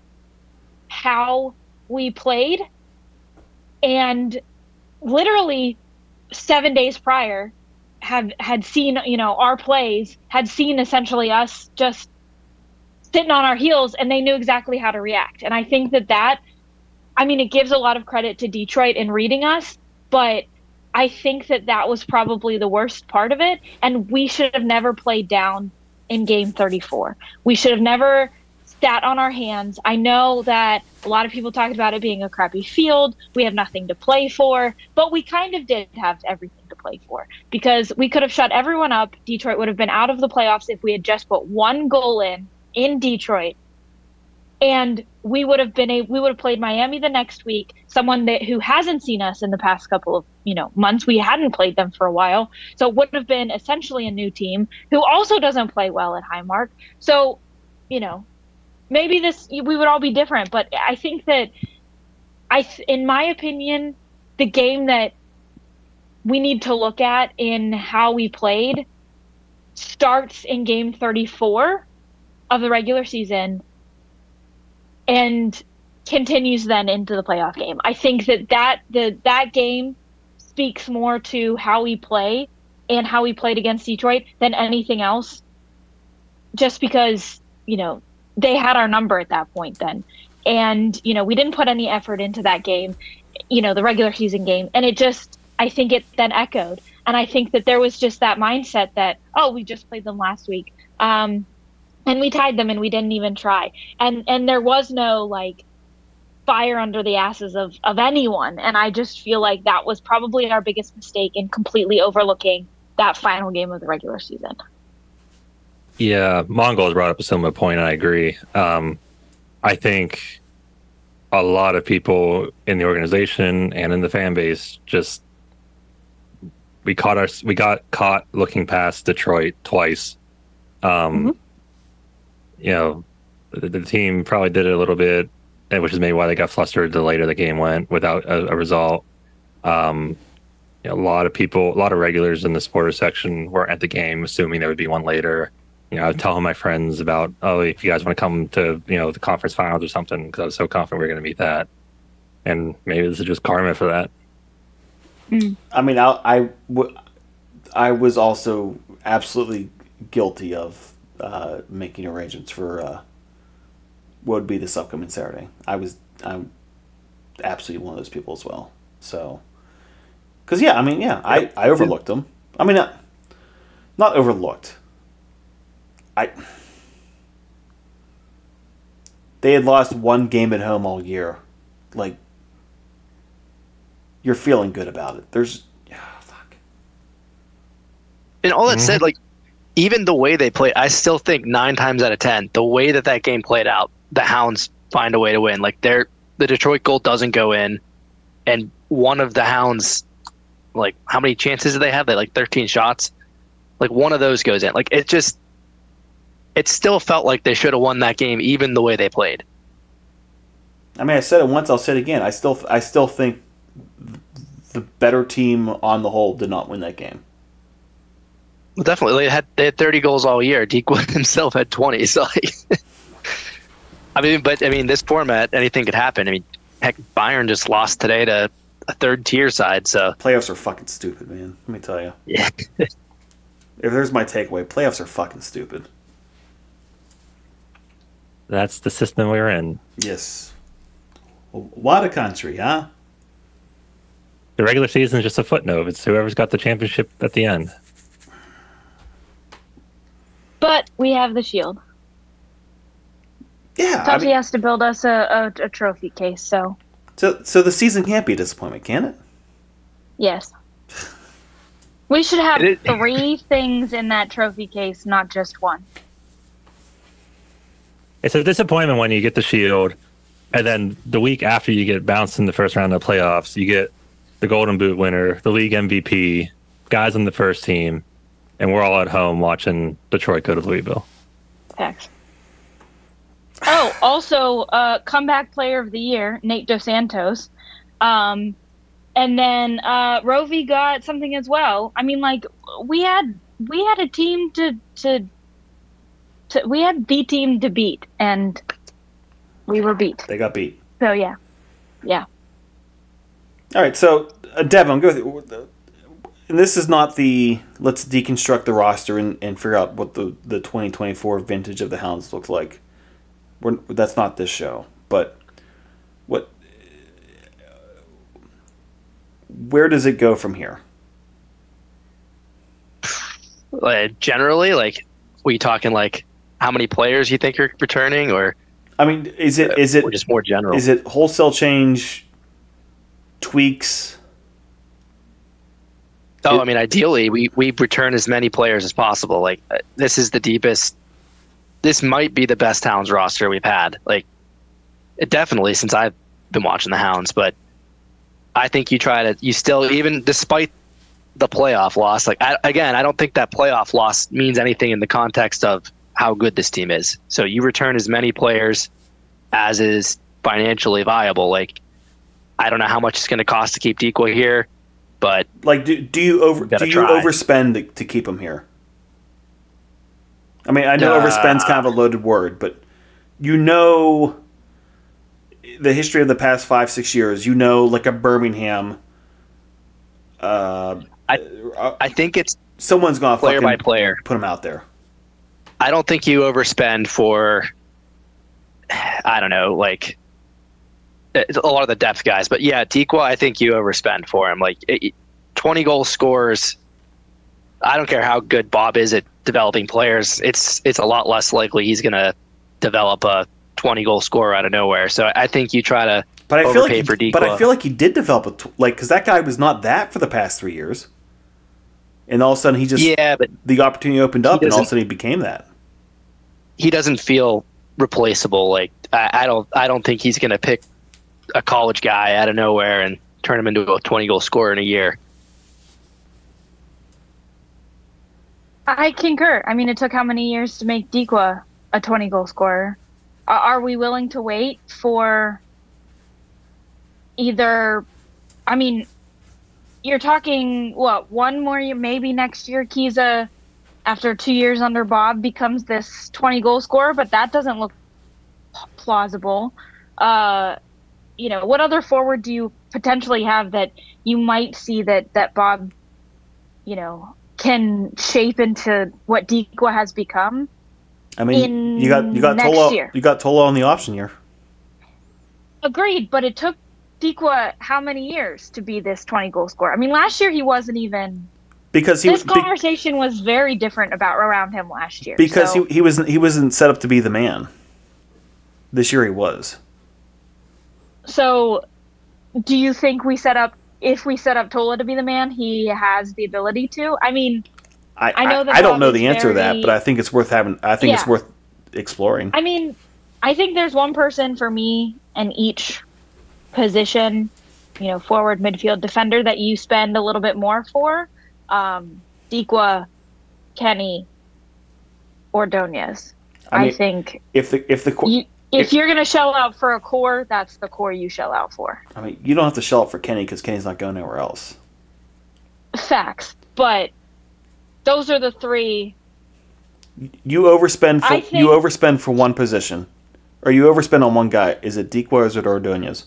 [SPEAKER 3] how we played. And literally seven days prior, had had seen you know our plays, had seen essentially us just sitting on our heels, and they knew exactly how to react. And I think that that I mean, it gives a lot of credit to Detroit in reading us, but I think that that was probably the worst part of it. And we should have never played down in game 34. We should have never sat on our hands. I know that a lot of people talked about it being a crappy field. We have nothing to play for, but we kind of did have everything to play for because we could have shut everyone up. Detroit would have been out of the playoffs if we had just put one goal in in Detroit and we would have been a we would have played Miami the next week. Someone that who hasn't seen us in the past couple of you know months. We hadn't played them for a while, so it would have been essentially a new team who also doesn't play well at Highmark. So, you know, maybe this we would all be different. But I think that I, in my opinion, the game that we need to look at in how we played starts in game 34 of the regular season and continues then into the playoff game. I think that that the that game speaks more to how we play and how we played against Detroit than anything else. Just because you know they had our number at that point then, and you know we didn't put any effort into that game, you know the regular season game, and it just I think it then echoed, and I think that there was just that mindset that oh we just played them last week. Um, and we tied them and we didn't even try and and there was no like fire under the asses of of anyone and i just feel like that was probably our biggest mistake in completely overlooking that final game of the regular season
[SPEAKER 4] Yeah, Mongol has brought up a similar point, I agree. Um, I think a lot of people in the organization and in the fan base just we caught our we got caught looking past Detroit twice. Um, You know, the, the team probably did it a little bit, and which is maybe why they got flustered the later the game went without a, a result. Um, you know, a lot of people, a lot of regulars in the supporter section were at the game, assuming there would be one later you know, I was telling my friends about, oh, if you guys want to come to, you know, the conference finals or something, because I was so confident we were going to meet that. And maybe this is just karma for that.
[SPEAKER 1] I mean, I, I, w- I was also absolutely guilty of uh, making arrangements for uh, what would be this upcoming Saturday. I was, I'm absolutely one of those people as well. So, because yeah, I mean, yeah, I, I overlooked them. I mean, not, not overlooked. I. They had lost one game at home all year. Like, you're feeling good about it. There's, yeah, fuck.
[SPEAKER 2] And all that said, like even the way they played, I still think nine times out of ten, the way that that game played out, the Hounds find a way to win. Like they're the Detroit goal doesn't go in, and one of the Hounds, like how many chances do they have? They like thirteen shots. Like one of those goes in. Like it just, it still felt like they should have won that game, even the way they played.
[SPEAKER 1] I mean, I said it once. I'll say it again. I still, I still think the better team on the whole did not win that game.
[SPEAKER 2] Well, definitely, they had they had 30 goals all year. Dikwa himself had 20. So, like, I mean, but I mean, this format, anything could happen. I mean, heck, Bayern just lost today to a third tier side. So
[SPEAKER 1] Playoffs are fucking stupid, man. Let me tell you.
[SPEAKER 2] yeah,
[SPEAKER 1] If there's my takeaway, playoffs are fucking stupid.
[SPEAKER 4] That's the system we're in.
[SPEAKER 1] Yes. What a country, huh?
[SPEAKER 4] The regular season is just a footnote. It's whoever's got the championship at the end.
[SPEAKER 3] But we have the shield.
[SPEAKER 1] Yeah. I mean,
[SPEAKER 3] has to build us a, a, a trophy case, so
[SPEAKER 1] so, so the season can't be a disappointment, can it?
[SPEAKER 3] yes. We should have
[SPEAKER 2] It-
[SPEAKER 3] three things in that trophy case, not just one.
[SPEAKER 4] It's a disappointment when you get the shield, and then the week after you get bounced in the first round of the playoffs, you get the Golden Boot winner, the league MVP, guys on the first team, and we're all at home watching Detroit go to Louisville.
[SPEAKER 3] Facts. Oh, also, uh, comeback player of the year, Nate Dos Santos. Um, and then uh, Rovi got something as well. I mean, like we had we had a team to to, to we had the team to beat, and we were beat.
[SPEAKER 1] They got beat.
[SPEAKER 3] So yeah, yeah.
[SPEAKER 1] All right, so uh, Devin, go. With, and this is not the let's deconstruct the roster and, and figure out what the, the 2024 vintage of the Hounds looks like. We're, that's not this show, but what? Where does it go from here?
[SPEAKER 2] like, generally, like, we talking like how many players you think are returning, or,
[SPEAKER 1] I mean, is it is it
[SPEAKER 2] just more general?
[SPEAKER 1] is it wholesale change, tweaks?
[SPEAKER 2] Oh, I mean, ideally, we we return as many players as possible. Like uh, this is the deepest. This might be the best Hounds roster we've had. Like, it definitely since I've been watching the Hounds. But I think you try to. You still even despite the playoff loss. Like I, again, I don't think that playoff loss means anything in the context of how good this team is. So you return as many players as is financially viable. Like I don't know how much it's going to cost to keep Dikwa here, but
[SPEAKER 1] Like, do, do you over do you
[SPEAKER 2] try.
[SPEAKER 1] overspend to, to keep him here? I mean, I know
[SPEAKER 2] Uh,
[SPEAKER 1] overspend's kind of a loaded word, but you know the history of the past five six years. You know, like a Birmingham. Uh,
[SPEAKER 2] I- I think it's
[SPEAKER 1] someone's gonna
[SPEAKER 2] player
[SPEAKER 1] fucking
[SPEAKER 2] by player.
[SPEAKER 1] put him out there.
[SPEAKER 2] I don't think you overspend for, I don't know, like a lot of the depth guys. But yeah, Dikwa, I think you overspend for him. Like it, 20 goal scores. I don't care how good Bob is at developing players. It's it's a lot less likely he's going to develop a 20 goal scorer out of nowhere. So I think you try to
[SPEAKER 1] But I feel like he, but I feel like he did develop a tw- like because that guy was not that for the past three years, and all of a sudden he just
[SPEAKER 2] yeah, but
[SPEAKER 1] the opportunity opened up, and all of a sudden he became that.
[SPEAKER 2] he doesn't feel replaceable. Like I, I don't I don't think he's going to pick a college guy out of nowhere and turn him into a 20 goal scorer in a year.
[SPEAKER 3] I concur. I mean, it took how many years to make Dikwa a 20 goal scorer? Are, we willing to wait for either? I mean, you're talking what one more year, maybe next year. Kizza, after two years under Bob, becomes this 20 goal scorer, but that doesn't look plausible. Uh, you know, what other forward do you potentially have that you might see that that Bob, you know, can shape into what Dikwa has become?
[SPEAKER 1] I mean, you got you got Tola
[SPEAKER 3] year.
[SPEAKER 1] you got Tola on the option year.
[SPEAKER 3] Agreed, but it took Dikwa how many years to be this 20 goal scorer? I mean, last year he wasn't even.
[SPEAKER 1] because he
[SPEAKER 3] this
[SPEAKER 1] was be-
[SPEAKER 3] conversation was very different about around him last year.
[SPEAKER 1] because
[SPEAKER 3] so,
[SPEAKER 1] he, he wasn't he wasn't set up to be the man. This year he was.
[SPEAKER 3] So, do you think we set up? If we set up Tola to be the man, he has the ability to. I mean,
[SPEAKER 1] I
[SPEAKER 3] I know that
[SPEAKER 1] I, don't know the answer to that, but I think it's worth having. I think it's worth exploring.
[SPEAKER 3] I mean, I think there's one person for me in each position, you know, forward, midfield, defender that you spend a little bit more for. Um, Dikwa, Kenny, Ordonez.
[SPEAKER 1] I
[SPEAKER 3] I,
[SPEAKER 1] mean,
[SPEAKER 3] think
[SPEAKER 1] if the if the
[SPEAKER 3] you, If
[SPEAKER 1] If-
[SPEAKER 3] you're gonna shell out for a core, that's the core you shell out for.
[SPEAKER 1] I mean, you don't have to shell out for Kenny because Kenny's not going anywhere else.
[SPEAKER 3] Facts, but those are the three.
[SPEAKER 1] You overspend for
[SPEAKER 3] I
[SPEAKER 1] you overspend for one position, or you overspend on one guy. Is it Dikwa or is it Ordonez?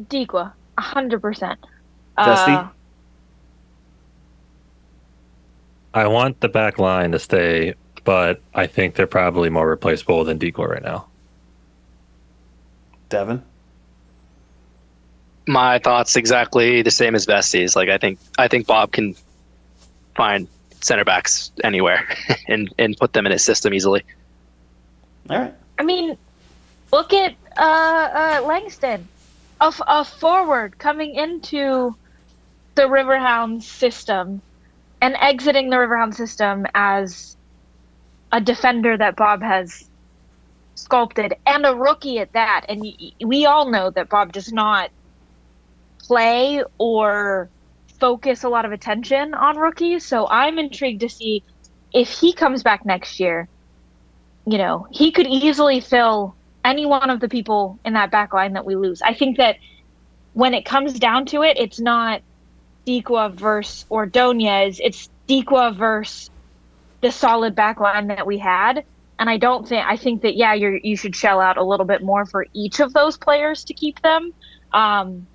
[SPEAKER 3] Dikwa, hundred percent.
[SPEAKER 1] Vesty?
[SPEAKER 4] Uh, I want the back line to stay, but I think they're probably more replaceable than Dikwa right now.
[SPEAKER 1] Devin.
[SPEAKER 2] My thoughts exactly the same as Vestie's. Like I think I think Bob can find center backs anywhere and and put them in his system easily.
[SPEAKER 1] All right.
[SPEAKER 3] I mean, look at uh, uh, Langston, a, f- a forward coming into the Riverhounds system and exiting the Riverhound system as a defender that Bob has sculpted and a rookie at that. And we all know that Bob does not play or focus a lot of attention on rookies. So I'm intrigued to see if he comes back next year you know, he could easily fill any one of the people in that back line that we lose. I think that when it comes down to it, it's not Dikwa versus Ordonez. It's Dikwa versus the solid back line that we had. And I don't think I think that yeah, you you should shell out a little bit more for each of those players to keep them. Um,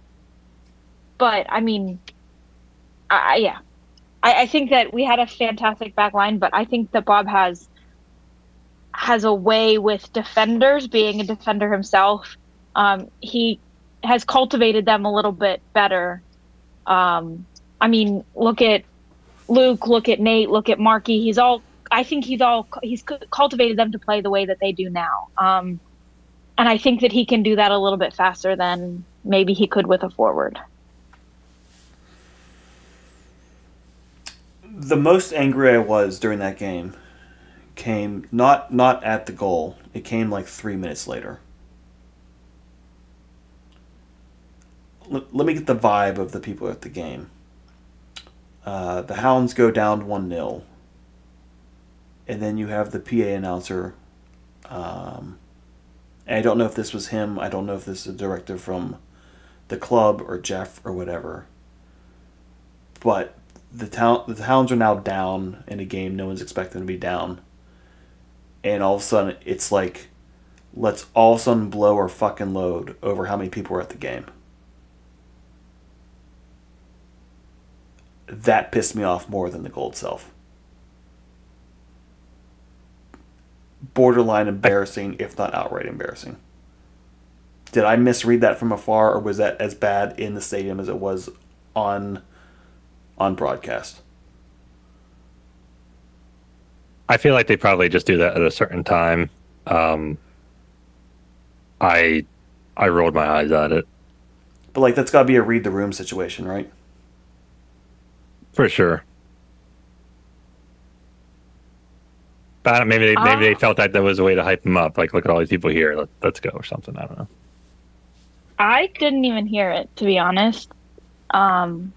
[SPEAKER 3] but I mean, I, yeah, I, I think that we had a fantastic back line, but I think that Bob has has a way with defenders, being a defender himself. Um, he has cultivated them a little bit better. Um, I mean, look at Luke, look at Nate, look at Marky. He's all. I think he's all. He's cultivated them to play the way that they do now. Um, and I think that he can do that a little bit faster than maybe he could with a forward.
[SPEAKER 1] The most angry I was during that game came not not at the goal. It came like three minutes later. Let, let me get the vibe of the people at the game. Uh, the Hounds go down one 0 and then you have the PA announcer. Um, and I don't know if this was him. I don't know if this is a director from the club or Jeff or whatever. But the town the Hounds are now down in a game no one's expecting to be down. And all of a sudden it's like let's all of a sudden blow our fucking load over how many people were at the game. That pissed me off more than the gold itself. Borderline embarrassing, if not outright embarrassing. Did I misread that from afar, or was that as bad in the stadium as it was on on broadcast?
[SPEAKER 4] I feel like they probably just do that at a certain time. Um, I I rolled my eyes at it
[SPEAKER 1] But like that's got to be a read the room situation, right?
[SPEAKER 4] for sure. But maybe they, maybe they
[SPEAKER 3] Ah.
[SPEAKER 4] felt that that was a way to hype them up. Like, look at all these people here. Let, let's go or something. I don't know.
[SPEAKER 3] I didn't even hear it, to be honest. Um,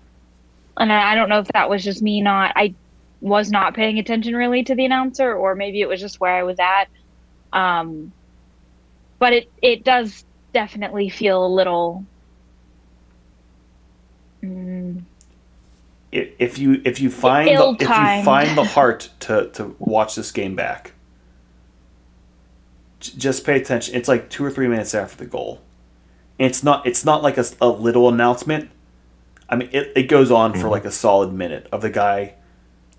[SPEAKER 3] and I I don't know if that was just me not. I was not paying attention really to the announcer, or maybe it was just where I was at. Um, but it it does definitely feel a little. Mm,
[SPEAKER 1] I- If you if you find the, if you find the heart to to watch this game back, just pay attention. It's like two or three minutes after the goal. And It's not it's not like a little announcement. I mean, it, it goes on for
[SPEAKER 4] Mhm.
[SPEAKER 1] like a solid minute of the guy,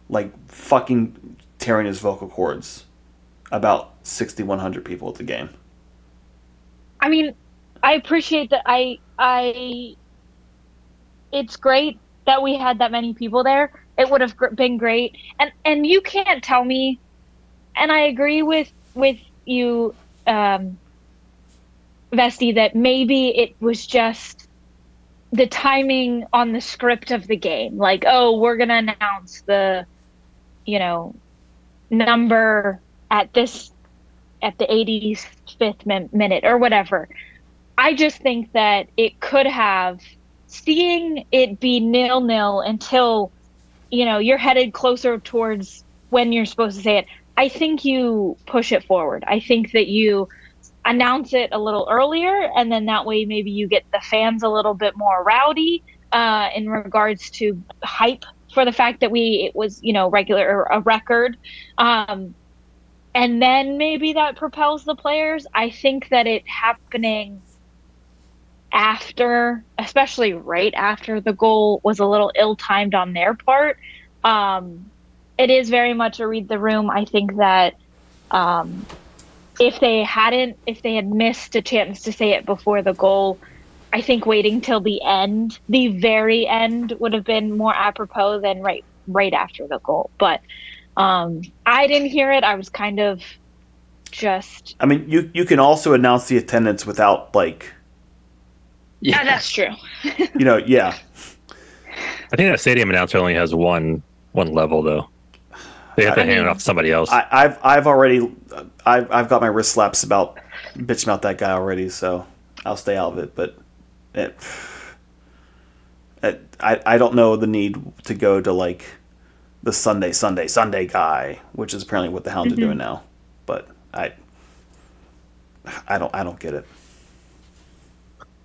[SPEAKER 1] like fucking tearing his vocal cords about sixty one hundred people at the game.
[SPEAKER 3] I mean, I appreciate that. I I. It's great that we had that many people there. It would have been great, and and you can't tell me, and I agree with with you, um, Vesti, that maybe it was just the timing on the script of the game. Like, oh, we're gonna announce the, you know, number at this at the 85th min- minute or whatever. I just think that it could have seeing it be nil nil until you know you're headed closer towards when you're supposed to say it. I think you push it forward. I think that you announce it a little earlier, and then that way maybe you get the fans a little bit more rowdy uh, in regards to hype for the fact that we it was you know regular a record. Um, and then maybe that propels the players. I think that it happening after, especially right after the goal, was a little ill timed on their part. Um, it is very much a read the room. I think that um, if they hadn't, if they had missed a chance to say it before the goal, I think waiting till the end, the very end, would have been more apropos than right right after the goal. But um, I didn't hear it. I was kind of just.
[SPEAKER 1] I mean, you you can also announce the attendance without like.
[SPEAKER 3] Yeah, that's true.
[SPEAKER 1] you know, yeah.
[SPEAKER 4] I think that stadium announcer only has one one level though. They have to
[SPEAKER 1] I
[SPEAKER 4] hand it off to somebody else.
[SPEAKER 1] I, I've I've already I've I've got my wrist slaps about bitching about that guy already, so I'll stay out of it. But it, it, I I don't know the need to go to like the Sunday Sunday Sunday guy, which is apparently what the Hounds
[SPEAKER 3] Mm-hmm.
[SPEAKER 1] are doing now. But I I don't I don't get it.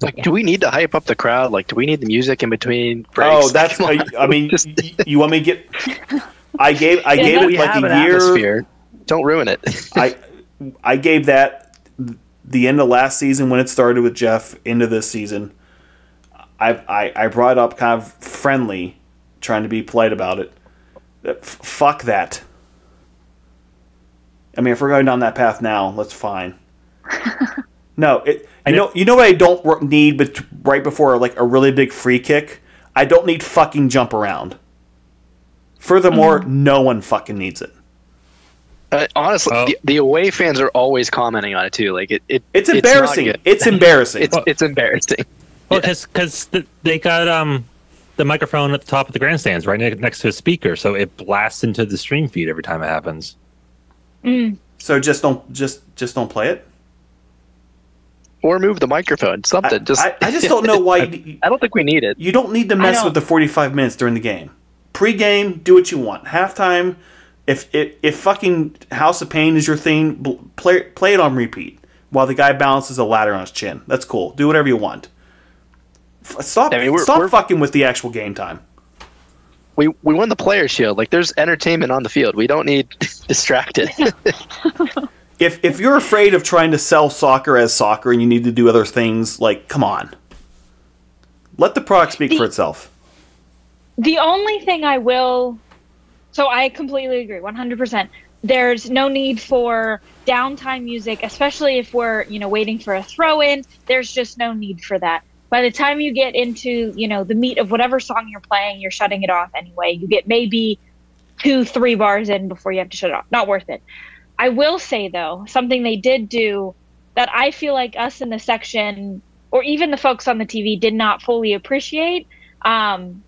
[SPEAKER 2] Like, do we need to hype up the crowd? Like, do we need the music in between oh, breaks?
[SPEAKER 1] Oh, that's
[SPEAKER 2] Come on.
[SPEAKER 1] I mean,
[SPEAKER 2] Just-
[SPEAKER 1] y- you want me to get? I gave I
[SPEAKER 3] Yeah,
[SPEAKER 1] gave
[SPEAKER 3] no,
[SPEAKER 1] it like
[SPEAKER 2] have
[SPEAKER 1] a
[SPEAKER 2] an
[SPEAKER 1] year.
[SPEAKER 2] atmosphere. Don't ruin it.
[SPEAKER 1] I I gave that the end of last season when it started with Jeff into this season. I I, I brought up kind of friendly, trying to be polite about it. F- fuck that. I mean, if we're going down that path now, that's fine. no, it. You know, you know what I don't need, but right before like a really big free kick, I don't need fucking jump around. Furthermore, no one fucking needs it.
[SPEAKER 2] Uh, honestly,
[SPEAKER 4] Oh.
[SPEAKER 2] the, the away fans are always commenting on it too. Like it, it
[SPEAKER 1] It's
[SPEAKER 2] not
[SPEAKER 1] embarrassing.
[SPEAKER 2] good.
[SPEAKER 1] It's embarrassing.
[SPEAKER 2] It's it's embarrassing.
[SPEAKER 4] well, because they got um the microphone at the top of the grandstands right ne- next to a speaker, so it blasts into the stream feed every time it happens.
[SPEAKER 1] So just don't just just don't play it.
[SPEAKER 2] Or move the microphone.
[SPEAKER 1] I,
[SPEAKER 2] Something. just
[SPEAKER 1] I, I just don't know why you,
[SPEAKER 2] I don't think we need it.
[SPEAKER 1] you don't need to mess with the 45 minutes during the game. Pre-game, do what you want. Halftime, if if, if fucking House of Pain is your thing, play play it on repeat while the guy balances a ladder on his chin. That's cool. Do whatever you want. F- Stop
[SPEAKER 2] I mean, we're-
[SPEAKER 1] stop
[SPEAKER 2] we're-
[SPEAKER 1] fucking with the actual game time.
[SPEAKER 2] We we won the player shield. Like there's entertainment on the field. We don't need distracted.
[SPEAKER 1] If if you're afraid of trying to sell soccer as soccer and you need to do other things, like come on. Let the product speak for itself.
[SPEAKER 3] The only thing I will, so I completely agree, 100%. There's no need for downtime music, especially if we're, you know, waiting for a throw in. There's just no need for that. By the time you get into, you know, the meat of whatever song you're playing, you're shutting it off anyway. You get maybe two, three bars in before you have to shut it off. Not worth it. I will say, though, something they did do that I feel like us in the section, or even the folks on the TV, did not fully appreciate. Um,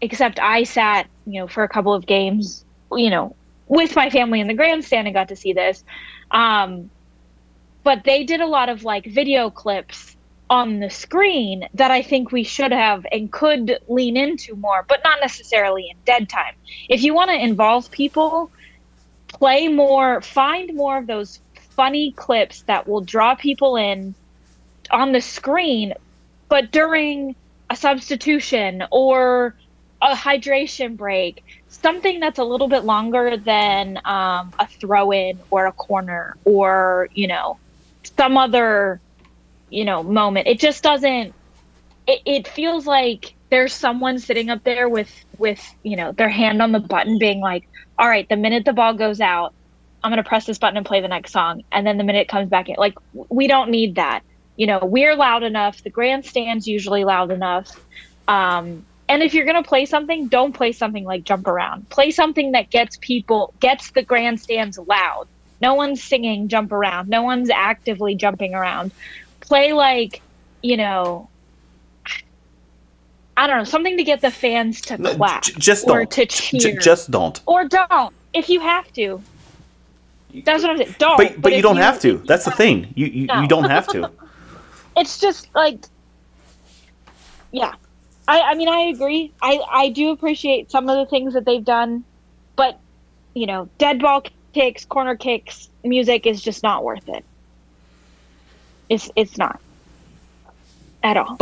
[SPEAKER 3] except I sat, you know, for a couple of games, you know, with my family in the grandstand and got to see this. Um, but they did a lot of like video clips on the screen that I think we should have and could lean into more, but not necessarily in dead time. If you want to involve people, play more, find more of those funny clips that will draw people in on the screen, but during a substitution or a hydration break, something that's a little bit longer than um, a throw in or a corner or, you know, some other, you know, moment. It just doesn't, it, it feels like there's someone sitting up there with, with, you know, their hand on the button being like, all right, the minute the ball goes out, I'm going to press this button and play the next song. And then the minute it comes back in, like, we don't need that. You know, we're loud enough. The grandstand's usually loud enough. Um, and if you're going to play something, don't play something like jump around. Play something that gets people, gets the grandstands loud. No one's singing jump around. No one's actively jumping around. Play like, you know, I don't know, something to get the fans to
[SPEAKER 1] No,
[SPEAKER 3] clap
[SPEAKER 1] j- just
[SPEAKER 3] or
[SPEAKER 1] don't.
[SPEAKER 3] to
[SPEAKER 1] J-
[SPEAKER 3] cheer.
[SPEAKER 1] just don't.
[SPEAKER 3] or don't if you have to. That's what I'm saying. Don't.
[SPEAKER 1] But but you don't have to. That's the thing. You you,
[SPEAKER 3] No.
[SPEAKER 1] you don't have to.
[SPEAKER 3] it's just like yeah i i mean i agree i i do appreciate some of the things that they've done but you know dead ball kicks corner kicks music is just not worth it It's it's not at all.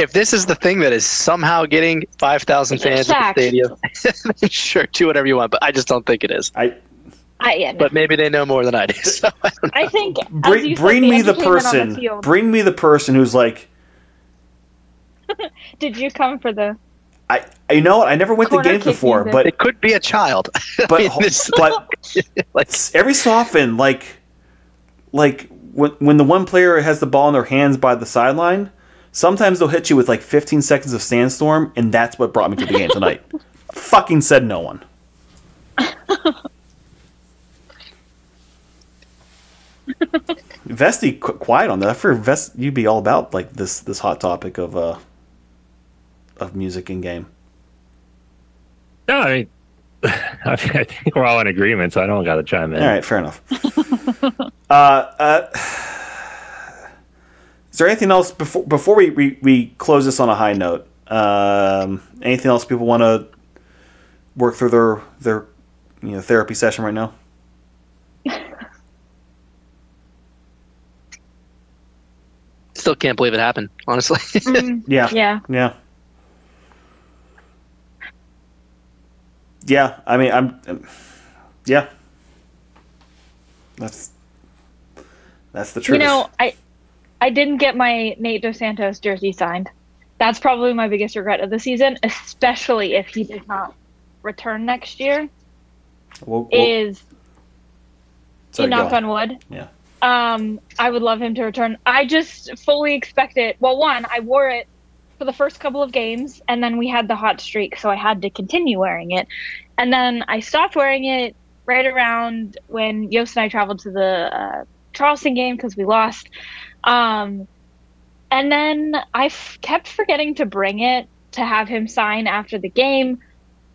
[SPEAKER 2] If this is the thing that is somehow getting 5,000 fans at the stadium, sure, do whatever you want. But I just don't think it is.
[SPEAKER 1] I
[SPEAKER 3] I, yeah, no.
[SPEAKER 2] But maybe they know more than I do. So I don't know.
[SPEAKER 3] I think as
[SPEAKER 1] bring,
[SPEAKER 3] said,
[SPEAKER 1] me the
[SPEAKER 3] entertainment
[SPEAKER 1] person.
[SPEAKER 3] field-
[SPEAKER 1] bring me the person who's like,
[SPEAKER 3] Did you come for the?
[SPEAKER 1] I. You know what? I never went to
[SPEAKER 3] Corner
[SPEAKER 1] games before,
[SPEAKER 3] music.
[SPEAKER 1] but
[SPEAKER 2] It could be a child.
[SPEAKER 1] but
[SPEAKER 2] mean,
[SPEAKER 1] but
[SPEAKER 2] like,
[SPEAKER 1] every so often, like like when when the one player has the ball in their hands by the sideline, sometimes they'll hit you with like 15 seconds of sandstorm, and that's what brought me to the game tonight. Fucking said no one. Vesty, qu- quiet on that. I figured Vest, you'd be all about like this this hot topic of uh of music in game.
[SPEAKER 4] No, I mean, I think we're all in agreement, so I don't got to chime in.
[SPEAKER 1] All right, fair enough. uh, uh, is there anything else before before we, we, we close this on a high note? Um, anything else people want to work through their their you know therapy session right now?
[SPEAKER 2] still can't believe it happened, honestly.
[SPEAKER 3] Mm,
[SPEAKER 1] Yeah,
[SPEAKER 3] yeah.
[SPEAKER 1] yeah, yeah. I mean, I'm, um, yeah. That's that's the truth.
[SPEAKER 3] You
[SPEAKER 1] truth.
[SPEAKER 3] know, I I didn't get my Nate Dos Santos jersey signed. That's probably my biggest regret of the season, especially if he does not return next year.
[SPEAKER 1] We'll- we'll-
[SPEAKER 3] Is
[SPEAKER 1] sorry,
[SPEAKER 3] to knock
[SPEAKER 1] go.
[SPEAKER 3] on wood.
[SPEAKER 1] Yeah.
[SPEAKER 3] Um, I would love him to return. I just fully expect it. Well, one, I wore it for the first couple of games, and then we had the hot streak, so I had to continue wearing it. And then I stopped wearing it right around when Yost and I traveled to the uh, Charleston game because we lost. Um, and then I f- kept forgetting to bring it to have him sign after the game.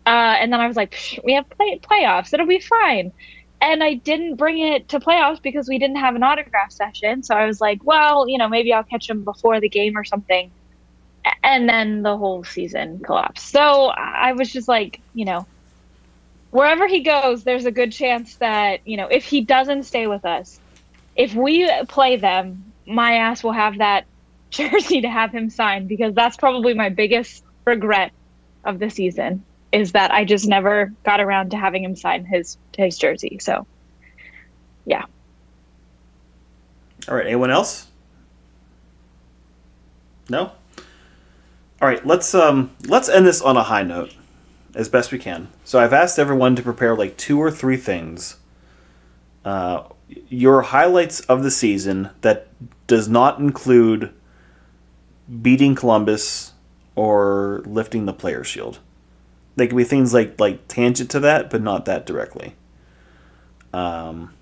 [SPEAKER 3] Uh, and then I was like, we have play- playoffs. It'll be fine and I didn't bring it to playoffs because we didn't have an autograph session. So I was like, well, you know, maybe I'll catch him before the game or something. And then the whole season collapsed. So I was just like, you know, wherever he goes, there's a good chance that, you know, if he doesn't stay with us, if we play them, my ass will have that jersey to have him sign because that's probably my biggest regret of the season is that I just never got around to having him sign his his jersey. So yeah.
[SPEAKER 1] All right. Anyone else? No. All right. Let's um let's end this on a high note, as best we can. So I've asked everyone to prepare like two or three things. Uh, your highlights of the season that does not include beating Columbus or lifting the player shield. They can be things like like tangent to that, but not that directly. Um,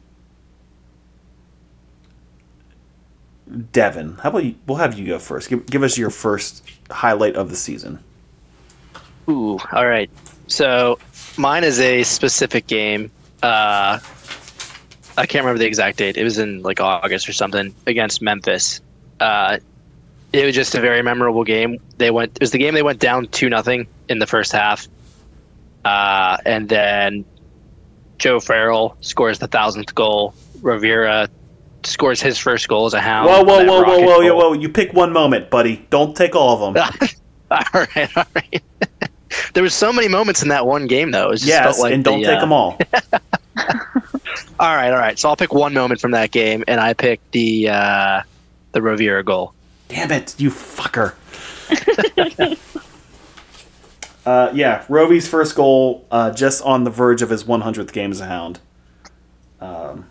[SPEAKER 1] Devin, how about you? We'll have you go first. Give, give us your first highlight of the season.
[SPEAKER 2] Ooh, all right. So mine is a specific game. Uh, I can't remember the exact date. It was in like August or something against Memphis. Uh, it was just a very memorable game. They went. It was the game they went down two nothing in the first half, uh, and then Joe Farrell scores the thousandth goal. Rivera scores his first goal as a hound.
[SPEAKER 1] Whoa, whoa, whoa, whoa, whoa,
[SPEAKER 2] goal.
[SPEAKER 1] whoa! You pick one moment, buddy. Don't take all of them.
[SPEAKER 2] all right, all right. there was so many moments in that one game, though. It just
[SPEAKER 1] yes,
[SPEAKER 2] like
[SPEAKER 1] and don't
[SPEAKER 2] the,
[SPEAKER 1] take
[SPEAKER 2] uh,
[SPEAKER 1] them all.
[SPEAKER 2] All right, all right. So I'll pick one moment from that game, and I pick the uh, the Rovira goal.
[SPEAKER 1] Damn it, you fucker. uh, yeah, Rovy's first goal, uh, just on the verge of his 100th game as a Hound. Um,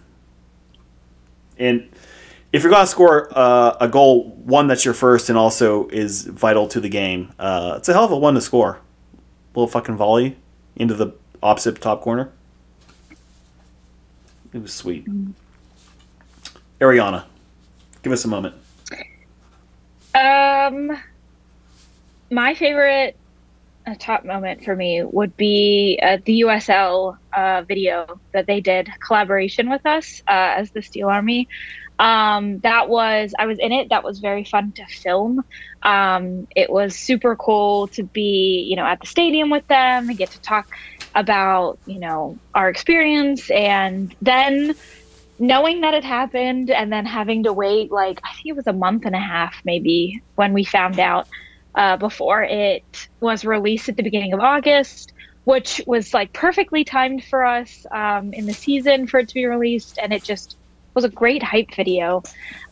[SPEAKER 1] and if you're going to score uh, a goal, one that's your first and also is vital to the game, uh, it's a hell of a one to score. Little fucking volley into the opposite top corner. It was sweet. Ariana, give us a moment.
[SPEAKER 3] Um, my favorite uh, top moment for me would be uh, the USL uh, video that they did collaboration with us uh, as the Steel Army. Um, that was I was in it. That was very fun to film. Um, it was super cool to be you know at the stadium with them and get to talk about you know our experience and then knowing that it happened and then having to wait like I think it was a month and a half maybe when we found out uh, before it was released at the beginning of August, which was like perfectly timed for us um, in the season for it to be released, and it just was a great hype video.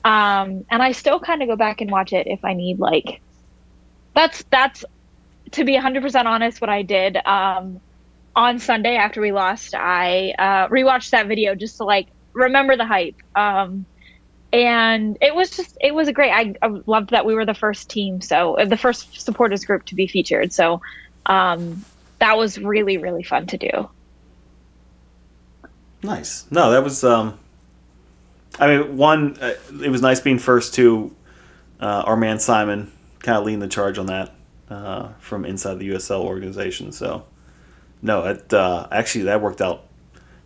[SPEAKER 3] Um, and I still kind of go back and watch it if I need like. That's that's to be 100% honest what I did. Um, on Sunday after we lost, I uh, rewatched that video just to like remember the hype. Um, and it was just it was a great. I, I, loved that we were the first team, so uh, the first supporters group to be featured. So um, that was really really fun to do.
[SPEAKER 1] Nice. No, that was. Um, I mean, one, uh, it was nice being first to uh, our man Simon kind of leading the charge on that uh, from inside the USL organization. So, no, it uh, actually that worked out.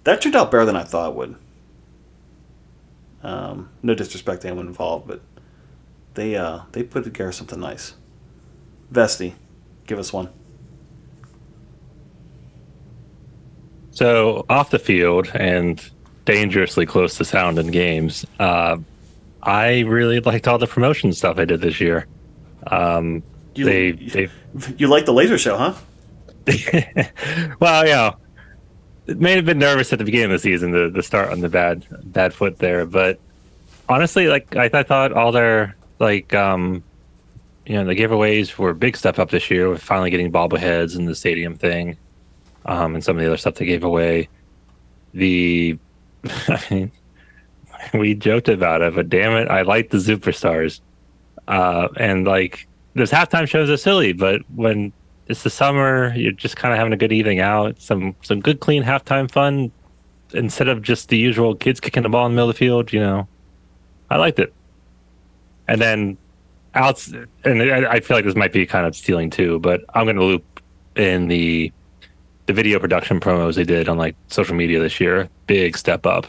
[SPEAKER 1] That turned out better than I thought it would. Um, no disrespect to anyone involved, but they uh, they put together something nice. Vesti, give us one.
[SPEAKER 4] So off the field and dangerously close to sound in games, uh, I really liked all the promotion stuff I did this year. Um,
[SPEAKER 1] You,
[SPEAKER 4] they,
[SPEAKER 1] you,
[SPEAKER 4] they
[SPEAKER 1] you like the laser show, huh?
[SPEAKER 4] well, you know, it may have been nervous at the beginning of the season to start on the bad bad foot there, but honestly, like I, I thought all their like um you know the giveaways were a big step up this year with finally getting bobbleheads and the stadium thing, um, and some of the other stuff they gave away. The I mean, we joked about it, but damn it, I like the superstars. Uh, and like those halftime shows are silly, but when it's the summer. You're just kind of having a good evening out. Some some good clean halftime fun instead of just the usual kids kicking the ball in the middle of the field. You know, I liked it. And then outs, and I feel like this might be kind of stealing too, but I'm going to loop in the the video production promos they did on like social media this year. Big step up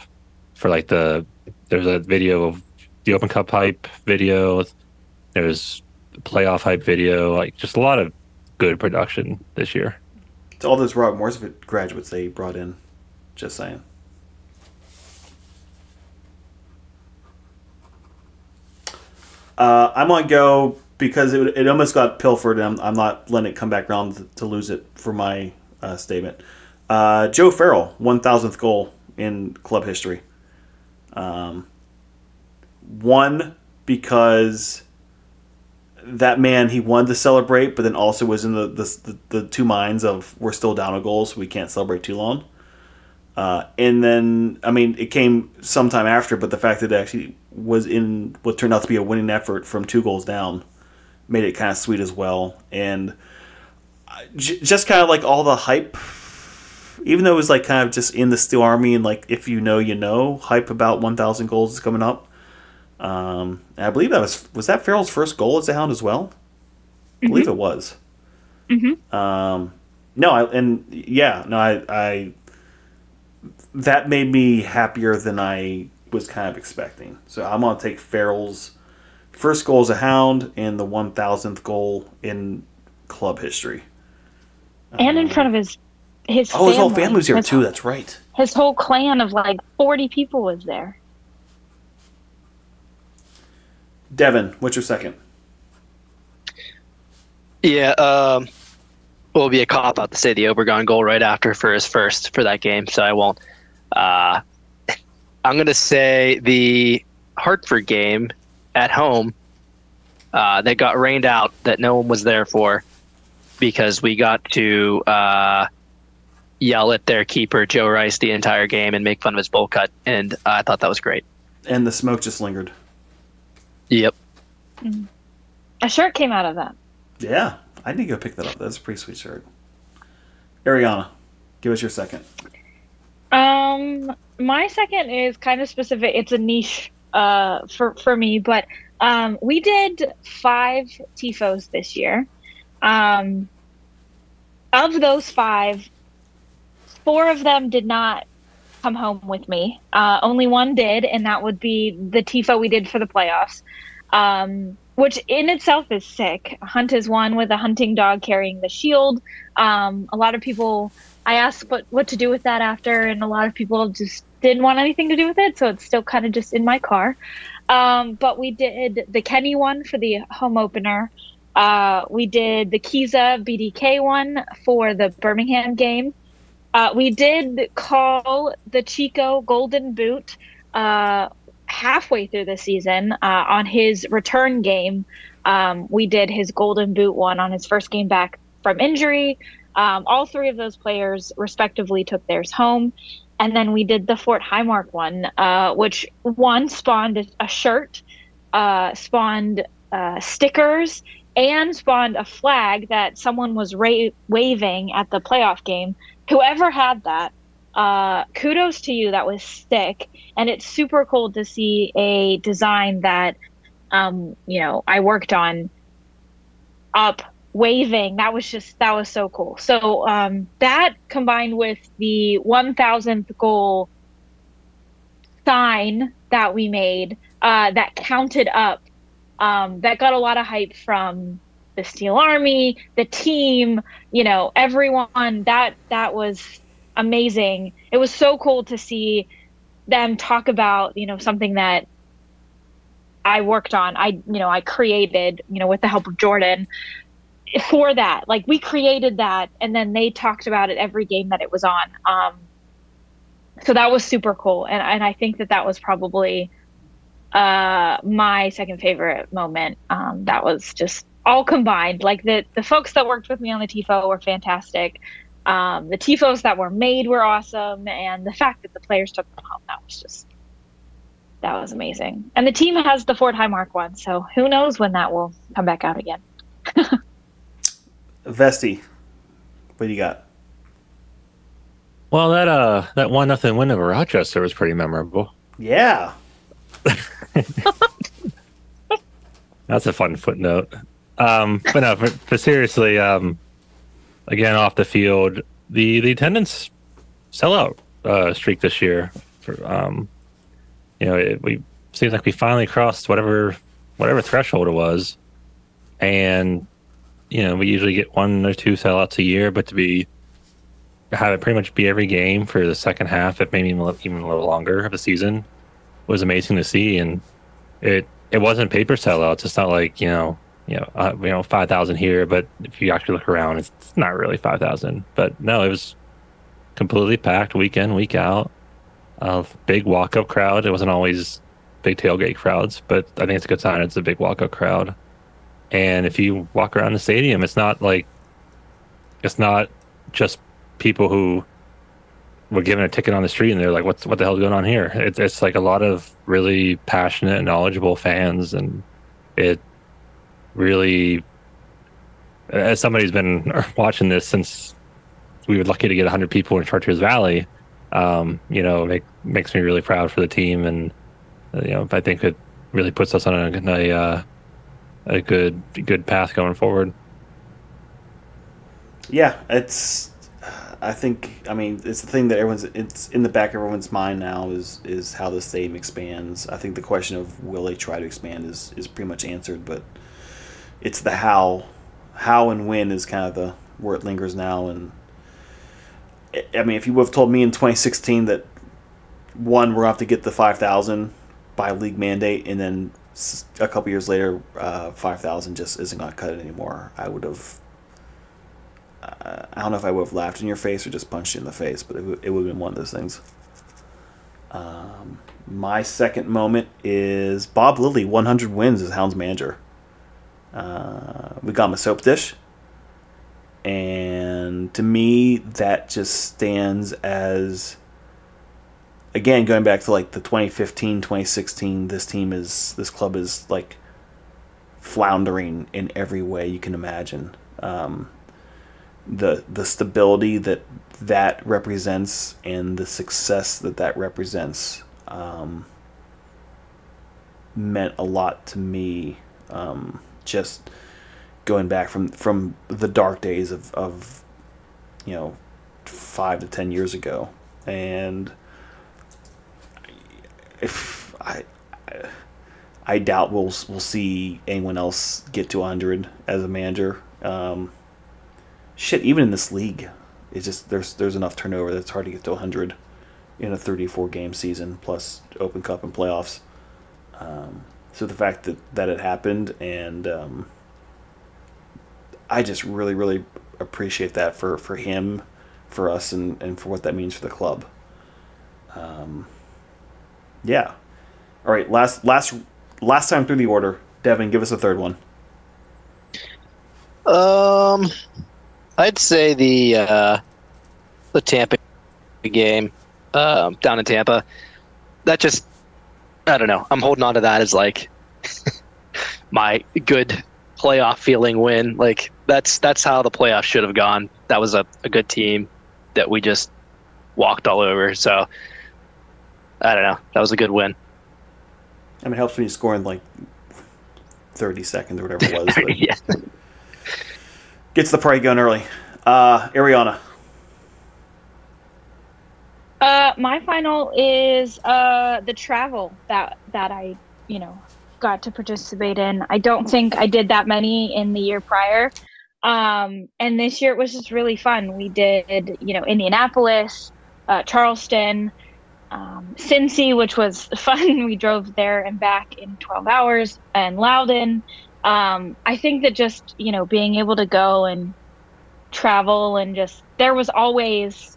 [SPEAKER 4] for like the there's a video of the Open Cup hype video. There's playoff hype video. Like just a lot of good production this year.
[SPEAKER 1] It's all those Robert Morris graduates they brought in. Just saying. Uh, I'm on go because it, it almost got pilfered. I'm, I'm not letting it come back around to, to lose it for my uh, statement. Uh, Joe Farrell, 1,000th goal in club history. Um, one, because that man he wanted to celebrate, but then also was in the the, the, the two minds of we're still down a goal, so we can't celebrate too long. Uh, and then I mean it came sometime after, but the fact that it actually was in what turned out to be a winning effort from two goals down made it kind of sweet as well. And j- just kind of like all the hype, even though it was like kind of just in the Steel Army and like if you know you know hype about 1,000 goals is coming up. Um, I believe that was was that Farrell's first goal as a Hound as well. I believe it was.
[SPEAKER 3] Mm-hmm.
[SPEAKER 1] Um, no, I, and yeah, no, I, I that made me happier than I was kind of expecting. So I'm gonna take Farrell's first goal as a Hound and the one thousandth goal in club history.
[SPEAKER 3] and in
[SPEAKER 1] Um,
[SPEAKER 3] front of his his
[SPEAKER 1] oh, his whole
[SPEAKER 3] family.
[SPEAKER 1] family was here
[SPEAKER 3] His-
[SPEAKER 1] too. That's right.
[SPEAKER 3] His whole clan of like forty people was there.
[SPEAKER 1] Devin, what's your second?
[SPEAKER 2] Yeah, um, well, it'll be a cop out to say the Obregon goal right after for his first for that game, so I won't. Uh, I'm going to say the Hartford game at home uh, that got rained out that no one was there for because we got to uh, yell at their keeper, Joe Rice, the entire game and make fun of his bowl cut, and I thought that was great.
[SPEAKER 1] And the smoke just lingered.
[SPEAKER 2] Yep.
[SPEAKER 3] A shirt came out of that.
[SPEAKER 1] Yeah, I need to go pick that up. That's a pretty sweet shirt. Ariana, give us your second.
[SPEAKER 3] Um, my second is kind of specific. It's a niche uh, for for me, but um, we did five tifos this year. Um, of those five, four of them did not come home with me. Uh, only one did, and that would be the tifo we did for the playoffs. Um, which in itself is sick. Hunt is one with a hunting dog carrying the shield. Um, a lot of people I asked what what to do with that after, and a lot of people just didn't want anything to do with it, so it's still kind of just in my car. Um, but we did the Kenny one for the home opener. Uh, we did the Kizza BDK one for the Birmingham game. Uh, we did call the Chico Golden Boot uh, halfway through the season uh, on his return game. Um, we did his Golden Boot one on his first game back from injury. Um, all three of those players, respectively, took theirs home. And then we did the Fort Highmark one, uh, which one spawned a shirt, uh, spawned uh, stickers, and spawned a flag that someone was ra- waving at the playoff game whoever had that, uh, kudos to you. That was sick, and it's super cool to see a design that, um, you know, I worked on up waving. That was just that was so cool. So um, that combined with the 1,000th goal sign that we made uh, that counted up, um, that got a lot of hype from the Steel Army, the team, you know, everyone. That that was amazing. It was so cool to see them talk about, you know, something that I worked on. I, you know, I created, you know, with the help of Jordan for that. Like we created that and then they talked about it every game that it was on. Um so that was super cool and and I think that that was probably uh my second favorite moment. Um that was just all combined. Like the the folks that worked with me on the TIFO were fantastic. Um, the TIFOs that were made were awesome, and the fact that the players took them home that was just that was amazing. And the team has the Fort Highmark one, so who knows when that will come back out again.
[SPEAKER 1] Vesti, what do you got?
[SPEAKER 4] Well, that uh, that one nothing win over Rochester was pretty memorable.
[SPEAKER 1] Yeah.
[SPEAKER 4] That's a fun footnote. Um, but no, but, but seriously, um, again off the field, the the attendance sellout uh, streak this year. For um, you know, it, we seems like we finally crossed whatever whatever threshold it was, and you know we usually get one or two sellouts a year, but to be have it pretty much be every game for the second half, if maybe even a little longer of the season, was amazing to see. And it it wasn't paper sellouts. It's not like you know you know, uh, you know, five thousand here, but if you actually look around, it's, it's not really five thousand. But no, it was completely packed week in, week out. A big walk up crowd. It wasn't always big tailgate crowds, but I think it's a good sign. It's a big walk up crowd. And if you walk around the stadium, it's not like it's not just people who were given a ticket on the street and they're like, "What's what the hell's going on here?" It's it's like a lot of really passionate, knowledgeable fans, and it really, as somebody who's been watching this since we were lucky to get 100 people in Chartiers Valley, um, you know, make, makes me really proud for the team, and uh, you know, I think it really puts us on a a, uh, a good good path going forward.
[SPEAKER 1] Yeah, it's. I think. I mean, it's the thing that everyone's. It's in the back of everyone's mind now. Is is how the stadium expands. I think the question of will they try to expand is is pretty much answered, but it's the how, how and when is kind of the where it lingers now. And I mean, if you would have told me in 2016 that one we're going to have to get the 5,000 by league mandate, and then a couple years later, uh, 5,000 just isn't to cut it anymore, I would have. Uh, I don't know if I would have laughed in your face or just punched you in the face, but it, w- it would have been one of those things. Um, my second moment is Bob Lilley, 100 wins as Hounds manager. Uh, we got a soap dish. And to me, that just stands as, again, going back to like the 2015, 2016, this team is, this club is like floundering in every way you can imagine. Um, the, the stability that that represents and the success that that represents um, meant a lot to me. Um, just going back from from the dark days of, of you know five to ten years ago and if I I doubt we'll we'll see anyone else get to 100 as a manager um, shit even in this league it's just there's there's enough turnover that it's hard to get to 100 in a 34 game season plus Open Cup and playoffs. Um, so the fact that, that it happened and um, I just really, really appreciate that for, for him, for us, and, and for what that means for the club. Um, yeah. All right. Last last last time through the order. Devin, give us a third one.
[SPEAKER 2] Um, I'd say the uh, the Tampa game um, down in Tampa. That just I don't know. I'm holding on to that as like my good playoff feeling win. Like that's that's how the playoff should have gone. That was a, a good team that we just walked all over. So I don't know. That was a good win.
[SPEAKER 1] I mean, it helps when you score in like 30 seconds or whatever it was.
[SPEAKER 2] Yeah.
[SPEAKER 1] Gets the party going early. Uh, Ariana.
[SPEAKER 3] Uh, my final is uh the travel that that I you know got to participate in. I don't think I did that many in the year prior. Um, and this year it was just really fun. We did you know Indianapolis, uh, Charleston, um, Cincy, which was fun. We drove there and back in 12 hours, and Loudoun. Um, I think that just you know being able to go and travel and just there was always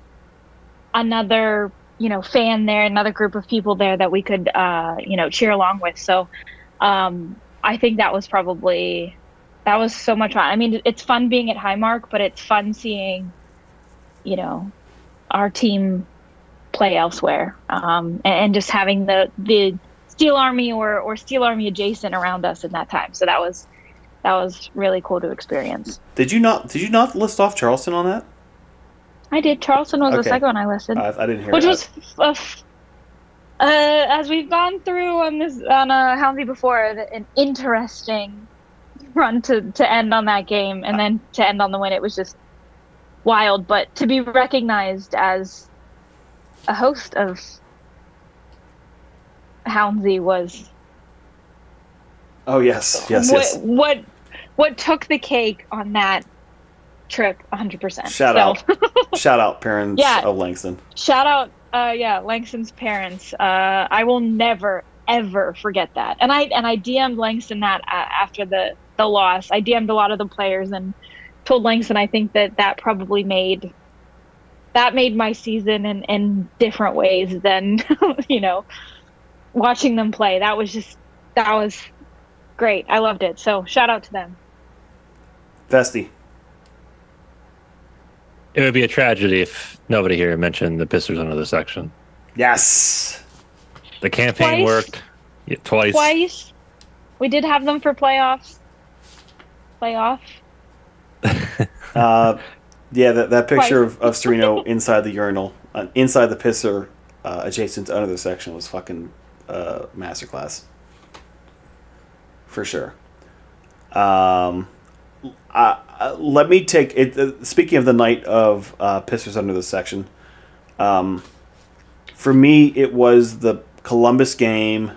[SPEAKER 3] another you know fan there another group of people there that we could uh you know cheer along with so um i think that was probably that was so much fun i mean it's fun being at highmark but it's fun seeing you know our team play elsewhere um and, and just having the the steel army or or steel army adjacent around us in that time so that was that was really cool to experience
[SPEAKER 1] Did you not? Did you not list off Charleston on that?
[SPEAKER 3] I did charleston was the second one i listed
[SPEAKER 1] I, I didn't hear
[SPEAKER 3] which
[SPEAKER 1] that.
[SPEAKER 3] was f- a f- uh, as we've gone through on this on uh, Houndsy before, an interesting run to to end on that game, and then to end on the win. It was just wild, but to be recognized as a host of Houndsy was
[SPEAKER 1] oh yes, yes,
[SPEAKER 3] what
[SPEAKER 1] yes.
[SPEAKER 3] what what took the cake on that trip 100%
[SPEAKER 1] Shout
[SPEAKER 3] So-
[SPEAKER 1] out. Shout out, parents
[SPEAKER 3] Yeah.
[SPEAKER 1] of Langston.
[SPEAKER 3] shout out uh yeah langston's parents uh i will never ever forget that and i and i dm'd langston that uh, after the the loss i dm'd a lot of the players and told langston i think that that probably made that made my season in in different ways than you know watching them play that was just that was great i loved it so shout out to them
[SPEAKER 1] Vesty.
[SPEAKER 4] It would be a tragedy if nobody here mentioned the Pistons under the section.
[SPEAKER 1] Yes.
[SPEAKER 4] The campaign
[SPEAKER 3] Twice.
[SPEAKER 4] worked yeah, twice.
[SPEAKER 3] twice we did have them for playoffs playoff
[SPEAKER 1] Uh, yeah, that, that picture of, of Sereno inside the urinal, uh, inside the pisser, uh, adjacent to under the section was fucking uh, masterclass. For sure. Um, uh, let me take it. Uh, speaking of the night of uh, pissers under the section, um, for me it was the Columbus game.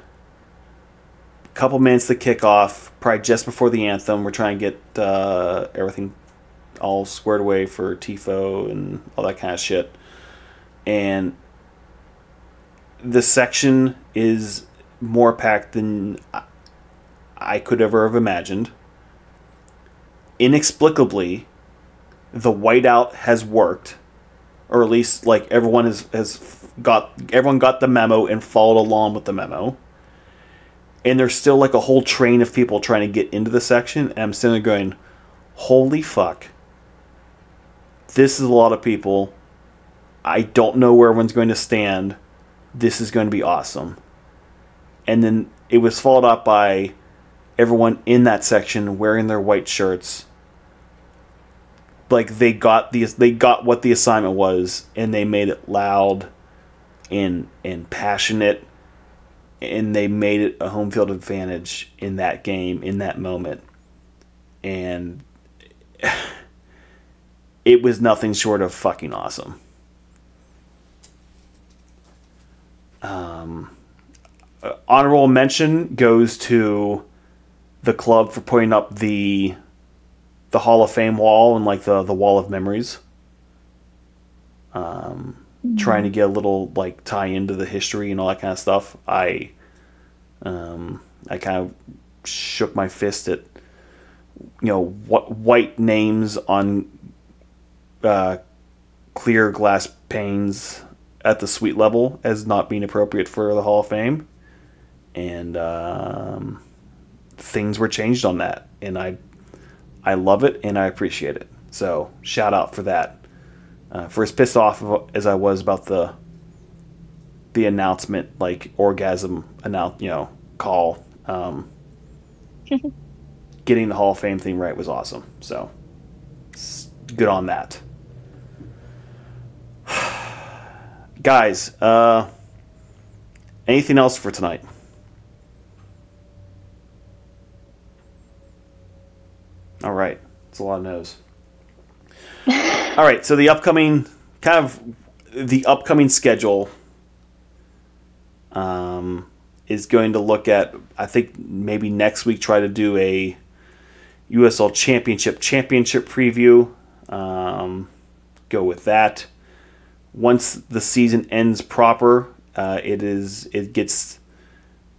[SPEAKER 1] Couple minutes to kick off, probably just before the anthem. We're trying to get uh, everything all squared away for Tifo and all that kind of shit. And the section is more packed than I could ever have imagined. Inexplicably, the whiteout has worked, or at least like everyone has has got everyone got the memo and followed along with the memo. And there's still like a whole train of people trying to get into the section, and I'm sitting there going, "Holy fuck!" this is a lot of people. I don't know where everyone's going to stand. This is going to be awesome. And then it was followed up by everyone in that section wearing their white shirts. Like they got the they got what the assignment was and they made it loud and and passionate and they made it a home field advantage in that game in that moment. And it was nothing short of fucking awesome. Um, uh, honorable mention goes to the club for putting up the the Hall of Fame wall and like the the wall of memories. Um, trying to get a little like tie into the history and all that kind of stuff, I um, I kind of shook my fist at you know what white names on uh, clear glass panes at the suite level as not being appropriate for the Hall of Fame, and um, things were changed on that, and I I love it and I appreciate it. So shout out for that. Uh, for as pissed off as I was about the the announcement, like orgasm announce, you know, call. Um, getting the Hall of Fame thing right was awesome. So good on that. Guys, uh, anything else for tonight? All right. It's a lot of no's. All right. So the upcoming, kind of, the upcoming schedule um, is going to look at, I think maybe next week, try to do a USL Championship Championship preview. Um, go with that. Once the season ends proper, uh, it is it gets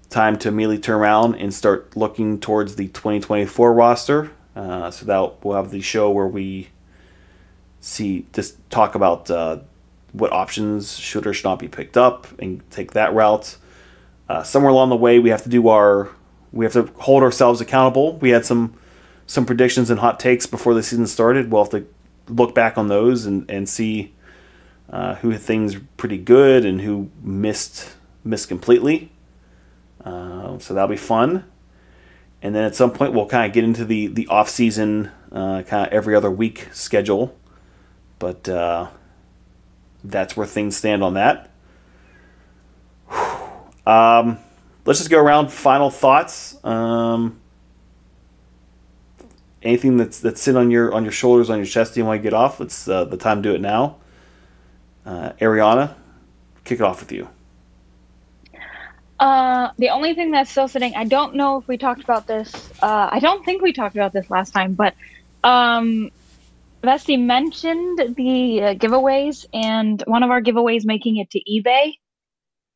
[SPEAKER 1] time to immediately turn around and start looking towards the 2024 roster. Uh, so that we'll have the show where we see just talk about uh, what options should or should not be picked up and take that route. Uh, somewhere along the way, we have to do our we have to hold ourselves accountable. We had some some predictions and hot takes before the season started. We'll have to look back on those and and see uh, who had things pretty good and who missed missed completely. Uh, so that'll be fun and then at some point we'll kind of get into the the off season uh, kind of every other week schedule. But uh, that's where things stand on that. Um, let's just go around final thoughts. Um, anything that's that's sitting on your on your shoulders on your chest you want to get off? It's uh, the time to do it now. Uh, ariana kick it off with you
[SPEAKER 3] uh, the only thing that's still sitting, I don't know if we talked about this. Uh, I don't think we talked about this last time, but um, Vesty mentioned the uh, giveaways and one of our giveaways making it to eBay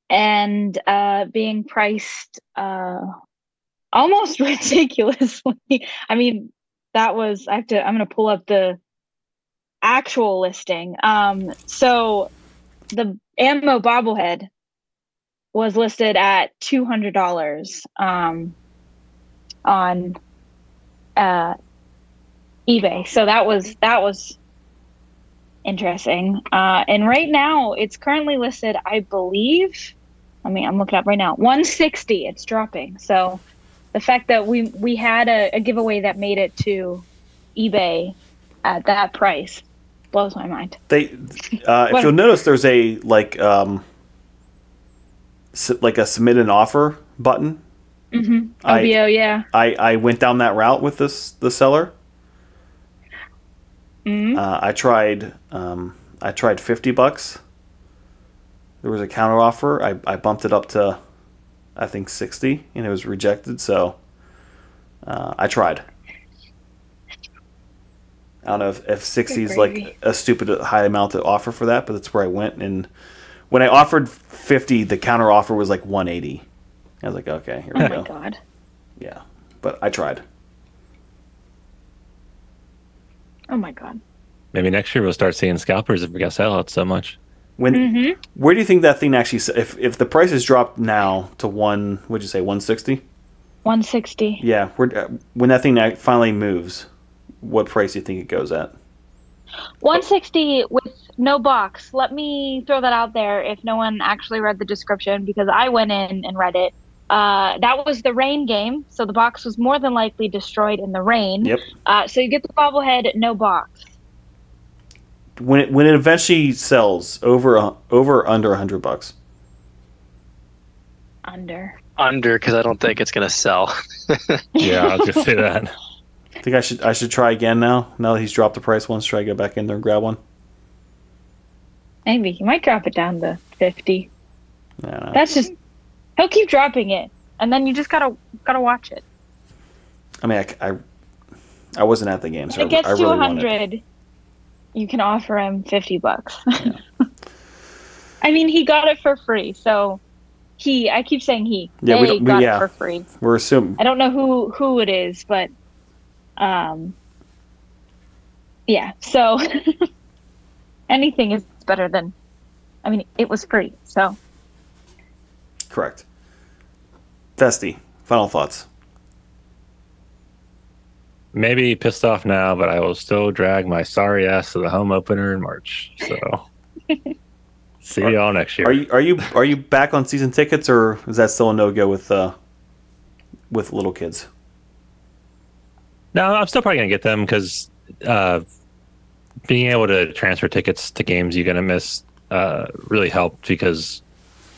[SPEAKER 3] and uh, being priced uh, almost ridiculously. I mean, that was, I have to, I'm going to pull up the actual listing. Um, so the ammo bobblehead was listed at two hundred dollars um, on uh, eBay. So that was that was interesting. Uh, and right now, it's currently listed, I believe. I mean, I'm looking up right now. 160. It's dropping. So the fact that we we had a, a giveaway that made it to eBay at that price blows my mind.
[SPEAKER 1] They, uh, if you'll notice, there's a like. Um, like a submit an offer button.
[SPEAKER 3] Mm-hmm. OBO, I, yeah.
[SPEAKER 1] I, I went down that route with this the seller.
[SPEAKER 3] Mm-hmm.
[SPEAKER 1] Uh, I tried um, I tried fifty bucks. There was a counter offer. I, I bumped it up to I think sixty, and it was rejected. So uh, I tried. I don't know if, if 60 is like a stupid high amount to offer for that, but that's where I went. And when I offered 50, the counter offer was like 180. I was like, okay, here we
[SPEAKER 3] oh
[SPEAKER 1] go.
[SPEAKER 3] Oh my god.
[SPEAKER 1] Yeah, but I tried.
[SPEAKER 3] Oh my god.
[SPEAKER 4] Maybe next year we'll start seeing scalpers if we got sell out so much.
[SPEAKER 1] When
[SPEAKER 3] mm-hmm.
[SPEAKER 1] where do you think that thing actually? If if the prices dropped now to one, would you say 160?
[SPEAKER 3] 160.
[SPEAKER 1] Yeah, uh, when that thing finally moves, what price do you think it goes at?
[SPEAKER 3] 160 with no box. Let me throw that out there if no one actually read the description because I went in and read it. Uh, that was the rain game, so the box was more than likely destroyed in the rain.
[SPEAKER 1] Yep.
[SPEAKER 3] Uh, so you get the bobblehead, no box.
[SPEAKER 1] When it when it eventually sells over over or under hundred bucks.
[SPEAKER 3] Under.
[SPEAKER 2] Under, because I don't think it's gonna sell.
[SPEAKER 4] yeah, I was gonna say that.
[SPEAKER 1] I think I should I should try again now. Now that he's dropped the price once, try to go back in there and grab one.
[SPEAKER 3] Maybe he might drop it down to fifty. That's just he'll keep dropping it, and then you just gotta gotta watch it.
[SPEAKER 1] I mean, I, I, I wasn't at the game, so
[SPEAKER 3] it gets
[SPEAKER 1] I, I
[SPEAKER 3] to
[SPEAKER 1] really
[SPEAKER 3] hundred. You can offer him fifty bucks.
[SPEAKER 1] yeah.
[SPEAKER 3] I mean, he got it for free, so he. I keep saying he.
[SPEAKER 1] Yeah,
[SPEAKER 3] they
[SPEAKER 1] we we-
[SPEAKER 3] got
[SPEAKER 1] yeah.
[SPEAKER 3] it for free.
[SPEAKER 1] We're assuming.
[SPEAKER 3] I don't know who who it is, but um, yeah. So anything is better than. I mean, it was free, so
[SPEAKER 1] Correct. Festy, final thoughts.
[SPEAKER 4] Maybe pissed off now, but I will still drag my sorry ass to the home opener in March. So see y'all next year.
[SPEAKER 1] Are you are you are you back on season tickets, or is that still a no go with uh with little kids?
[SPEAKER 4] No, I'm still probably gonna get them because uh, being able to transfer tickets to games you're gonna miss uh, really helped because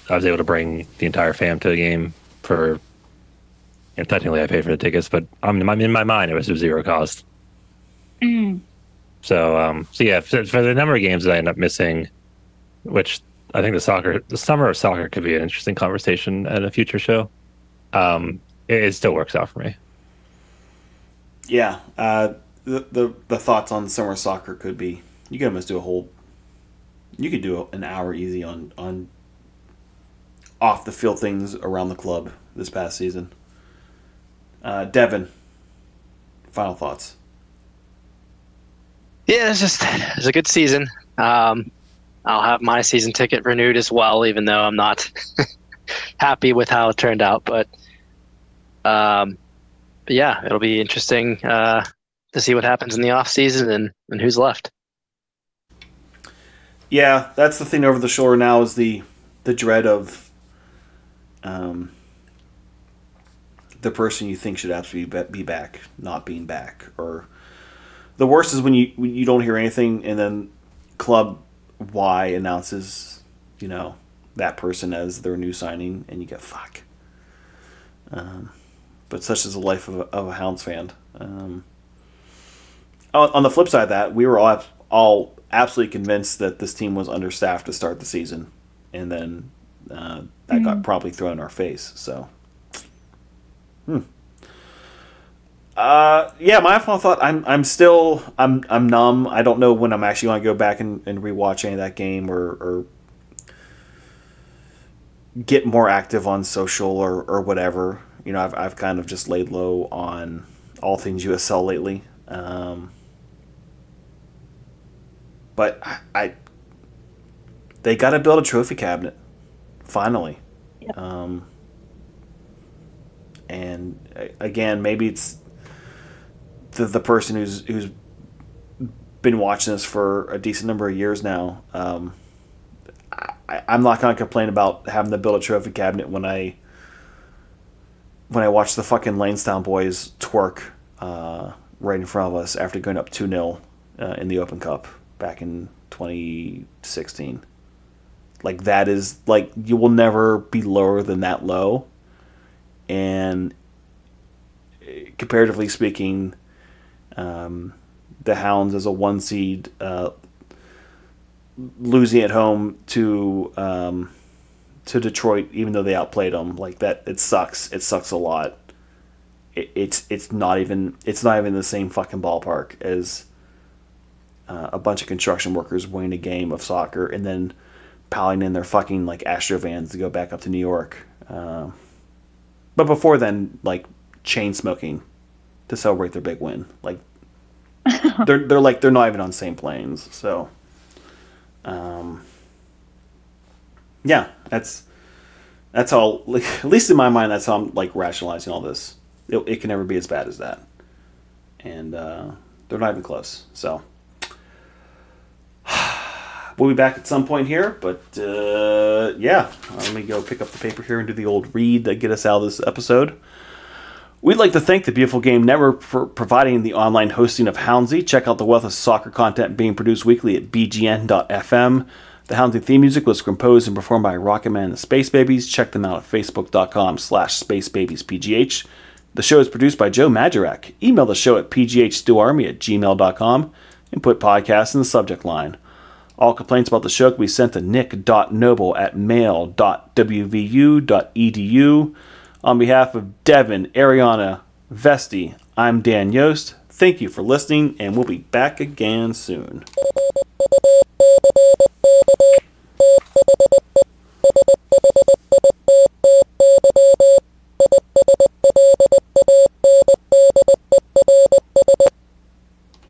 [SPEAKER 4] I was able to bring the entire fam to a game for. And technically, I paid for the tickets, but I'm, I'm in my mind it was zero cost.
[SPEAKER 3] mm,
[SPEAKER 4] So, um, so yeah, for, for the number of games that I end up missing, which I think the soccer, the summer of soccer could be an interesting conversation at a future show. Um, it, it still works out for me.
[SPEAKER 1] Yeah, uh, the, the the thoughts on summer soccer could be you could almost do a whole. You could do an hour easy on on off the field things around the club this past season. Uh, Devin, final thoughts.
[SPEAKER 2] Yeah, it's just it's a good season. Um, I'll have my season ticket renewed as well, even though I'm not happy with how it turned out. But, um, but yeah, it'll be interesting uh, to see what happens in the off season and, and who's left.
[SPEAKER 1] Yeah, that's the thing over the shore now is the the dread of um, the person you think should absolutely be back not being back, or the worst is when you when you don't hear anything and then club Y announces you know that person as their new signing and you get fuck. Um, but such is the life of a, of a Hounds fan. Um, on, on the flip side of that, we were all all absolutely convinced that this team was understaffed to start the season, and then uh, that got probably thrown in our face. So, hmm. Uh, yeah, my final thought. I'm I'm still I'm I'm numb. I don't know when I'm actually going to go back and, and rewatch any of that game or, or get more active on social or, or whatever. You know, I've I've kind of just laid low on all things USL lately. Um, but I, I they got to build a trophy cabinet finally.
[SPEAKER 3] Yep.
[SPEAKER 1] Um, and again, maybe it's the the person who's who's been watching this for a decent number of years now. Um, I, I'm not going to complain about having to build a trophy cabinet when I when I watch the fucking Lansdowne Bhoys twerk uh, right in front of us after going up 2 0 uh, in the Open Cup back in 2016. Like, that is, like, you will never be lower than that low. And comparatively speaking, um, the Hounds as a one seed, uh, losing at home to um, to Detroit, even though they outplayed them, like that, it sucks. It sucks a lot. It, it's it's not even it's not even the same fucking ballpark as uh, a bunch of construction workers winning a game of soccer and then piling in their fucking like Astro vans to go back up to New York. Um but before then, like chain smoking to celebrate their big win. Like they're they're like they're not even on the same planes. So, um, yeah, that's that's all. Like, at least in my mind, that's how I'm like rationalizing all this. It, it can never be as bad as that, and uh, they're not even close. So. We'll be back at some point here, but uh, yeah, let me go pick up the paper here and do the old read that get us out of this episode. We'd like to thank the Beautiful Game Network for providing the online hosting of Houndsy. Check out the wealth of soccer content being produced weekly at bgn.fm. The Houndsy theme music was composed and performed by Rocketman and the Space Babies. Check them out at facebook.com slash spacebabiespgh. The show is produced by Joe Madurak. Email the show at pghsteelarmy at gmail.com and put podcast in the subject line. All complaints about the show can be sent to nick.noble at mail.wvu.edu. On behalf of Devin, Ariana, Vesti, I'm Dan Yost. Thank you for listening, and we'll be back again soon.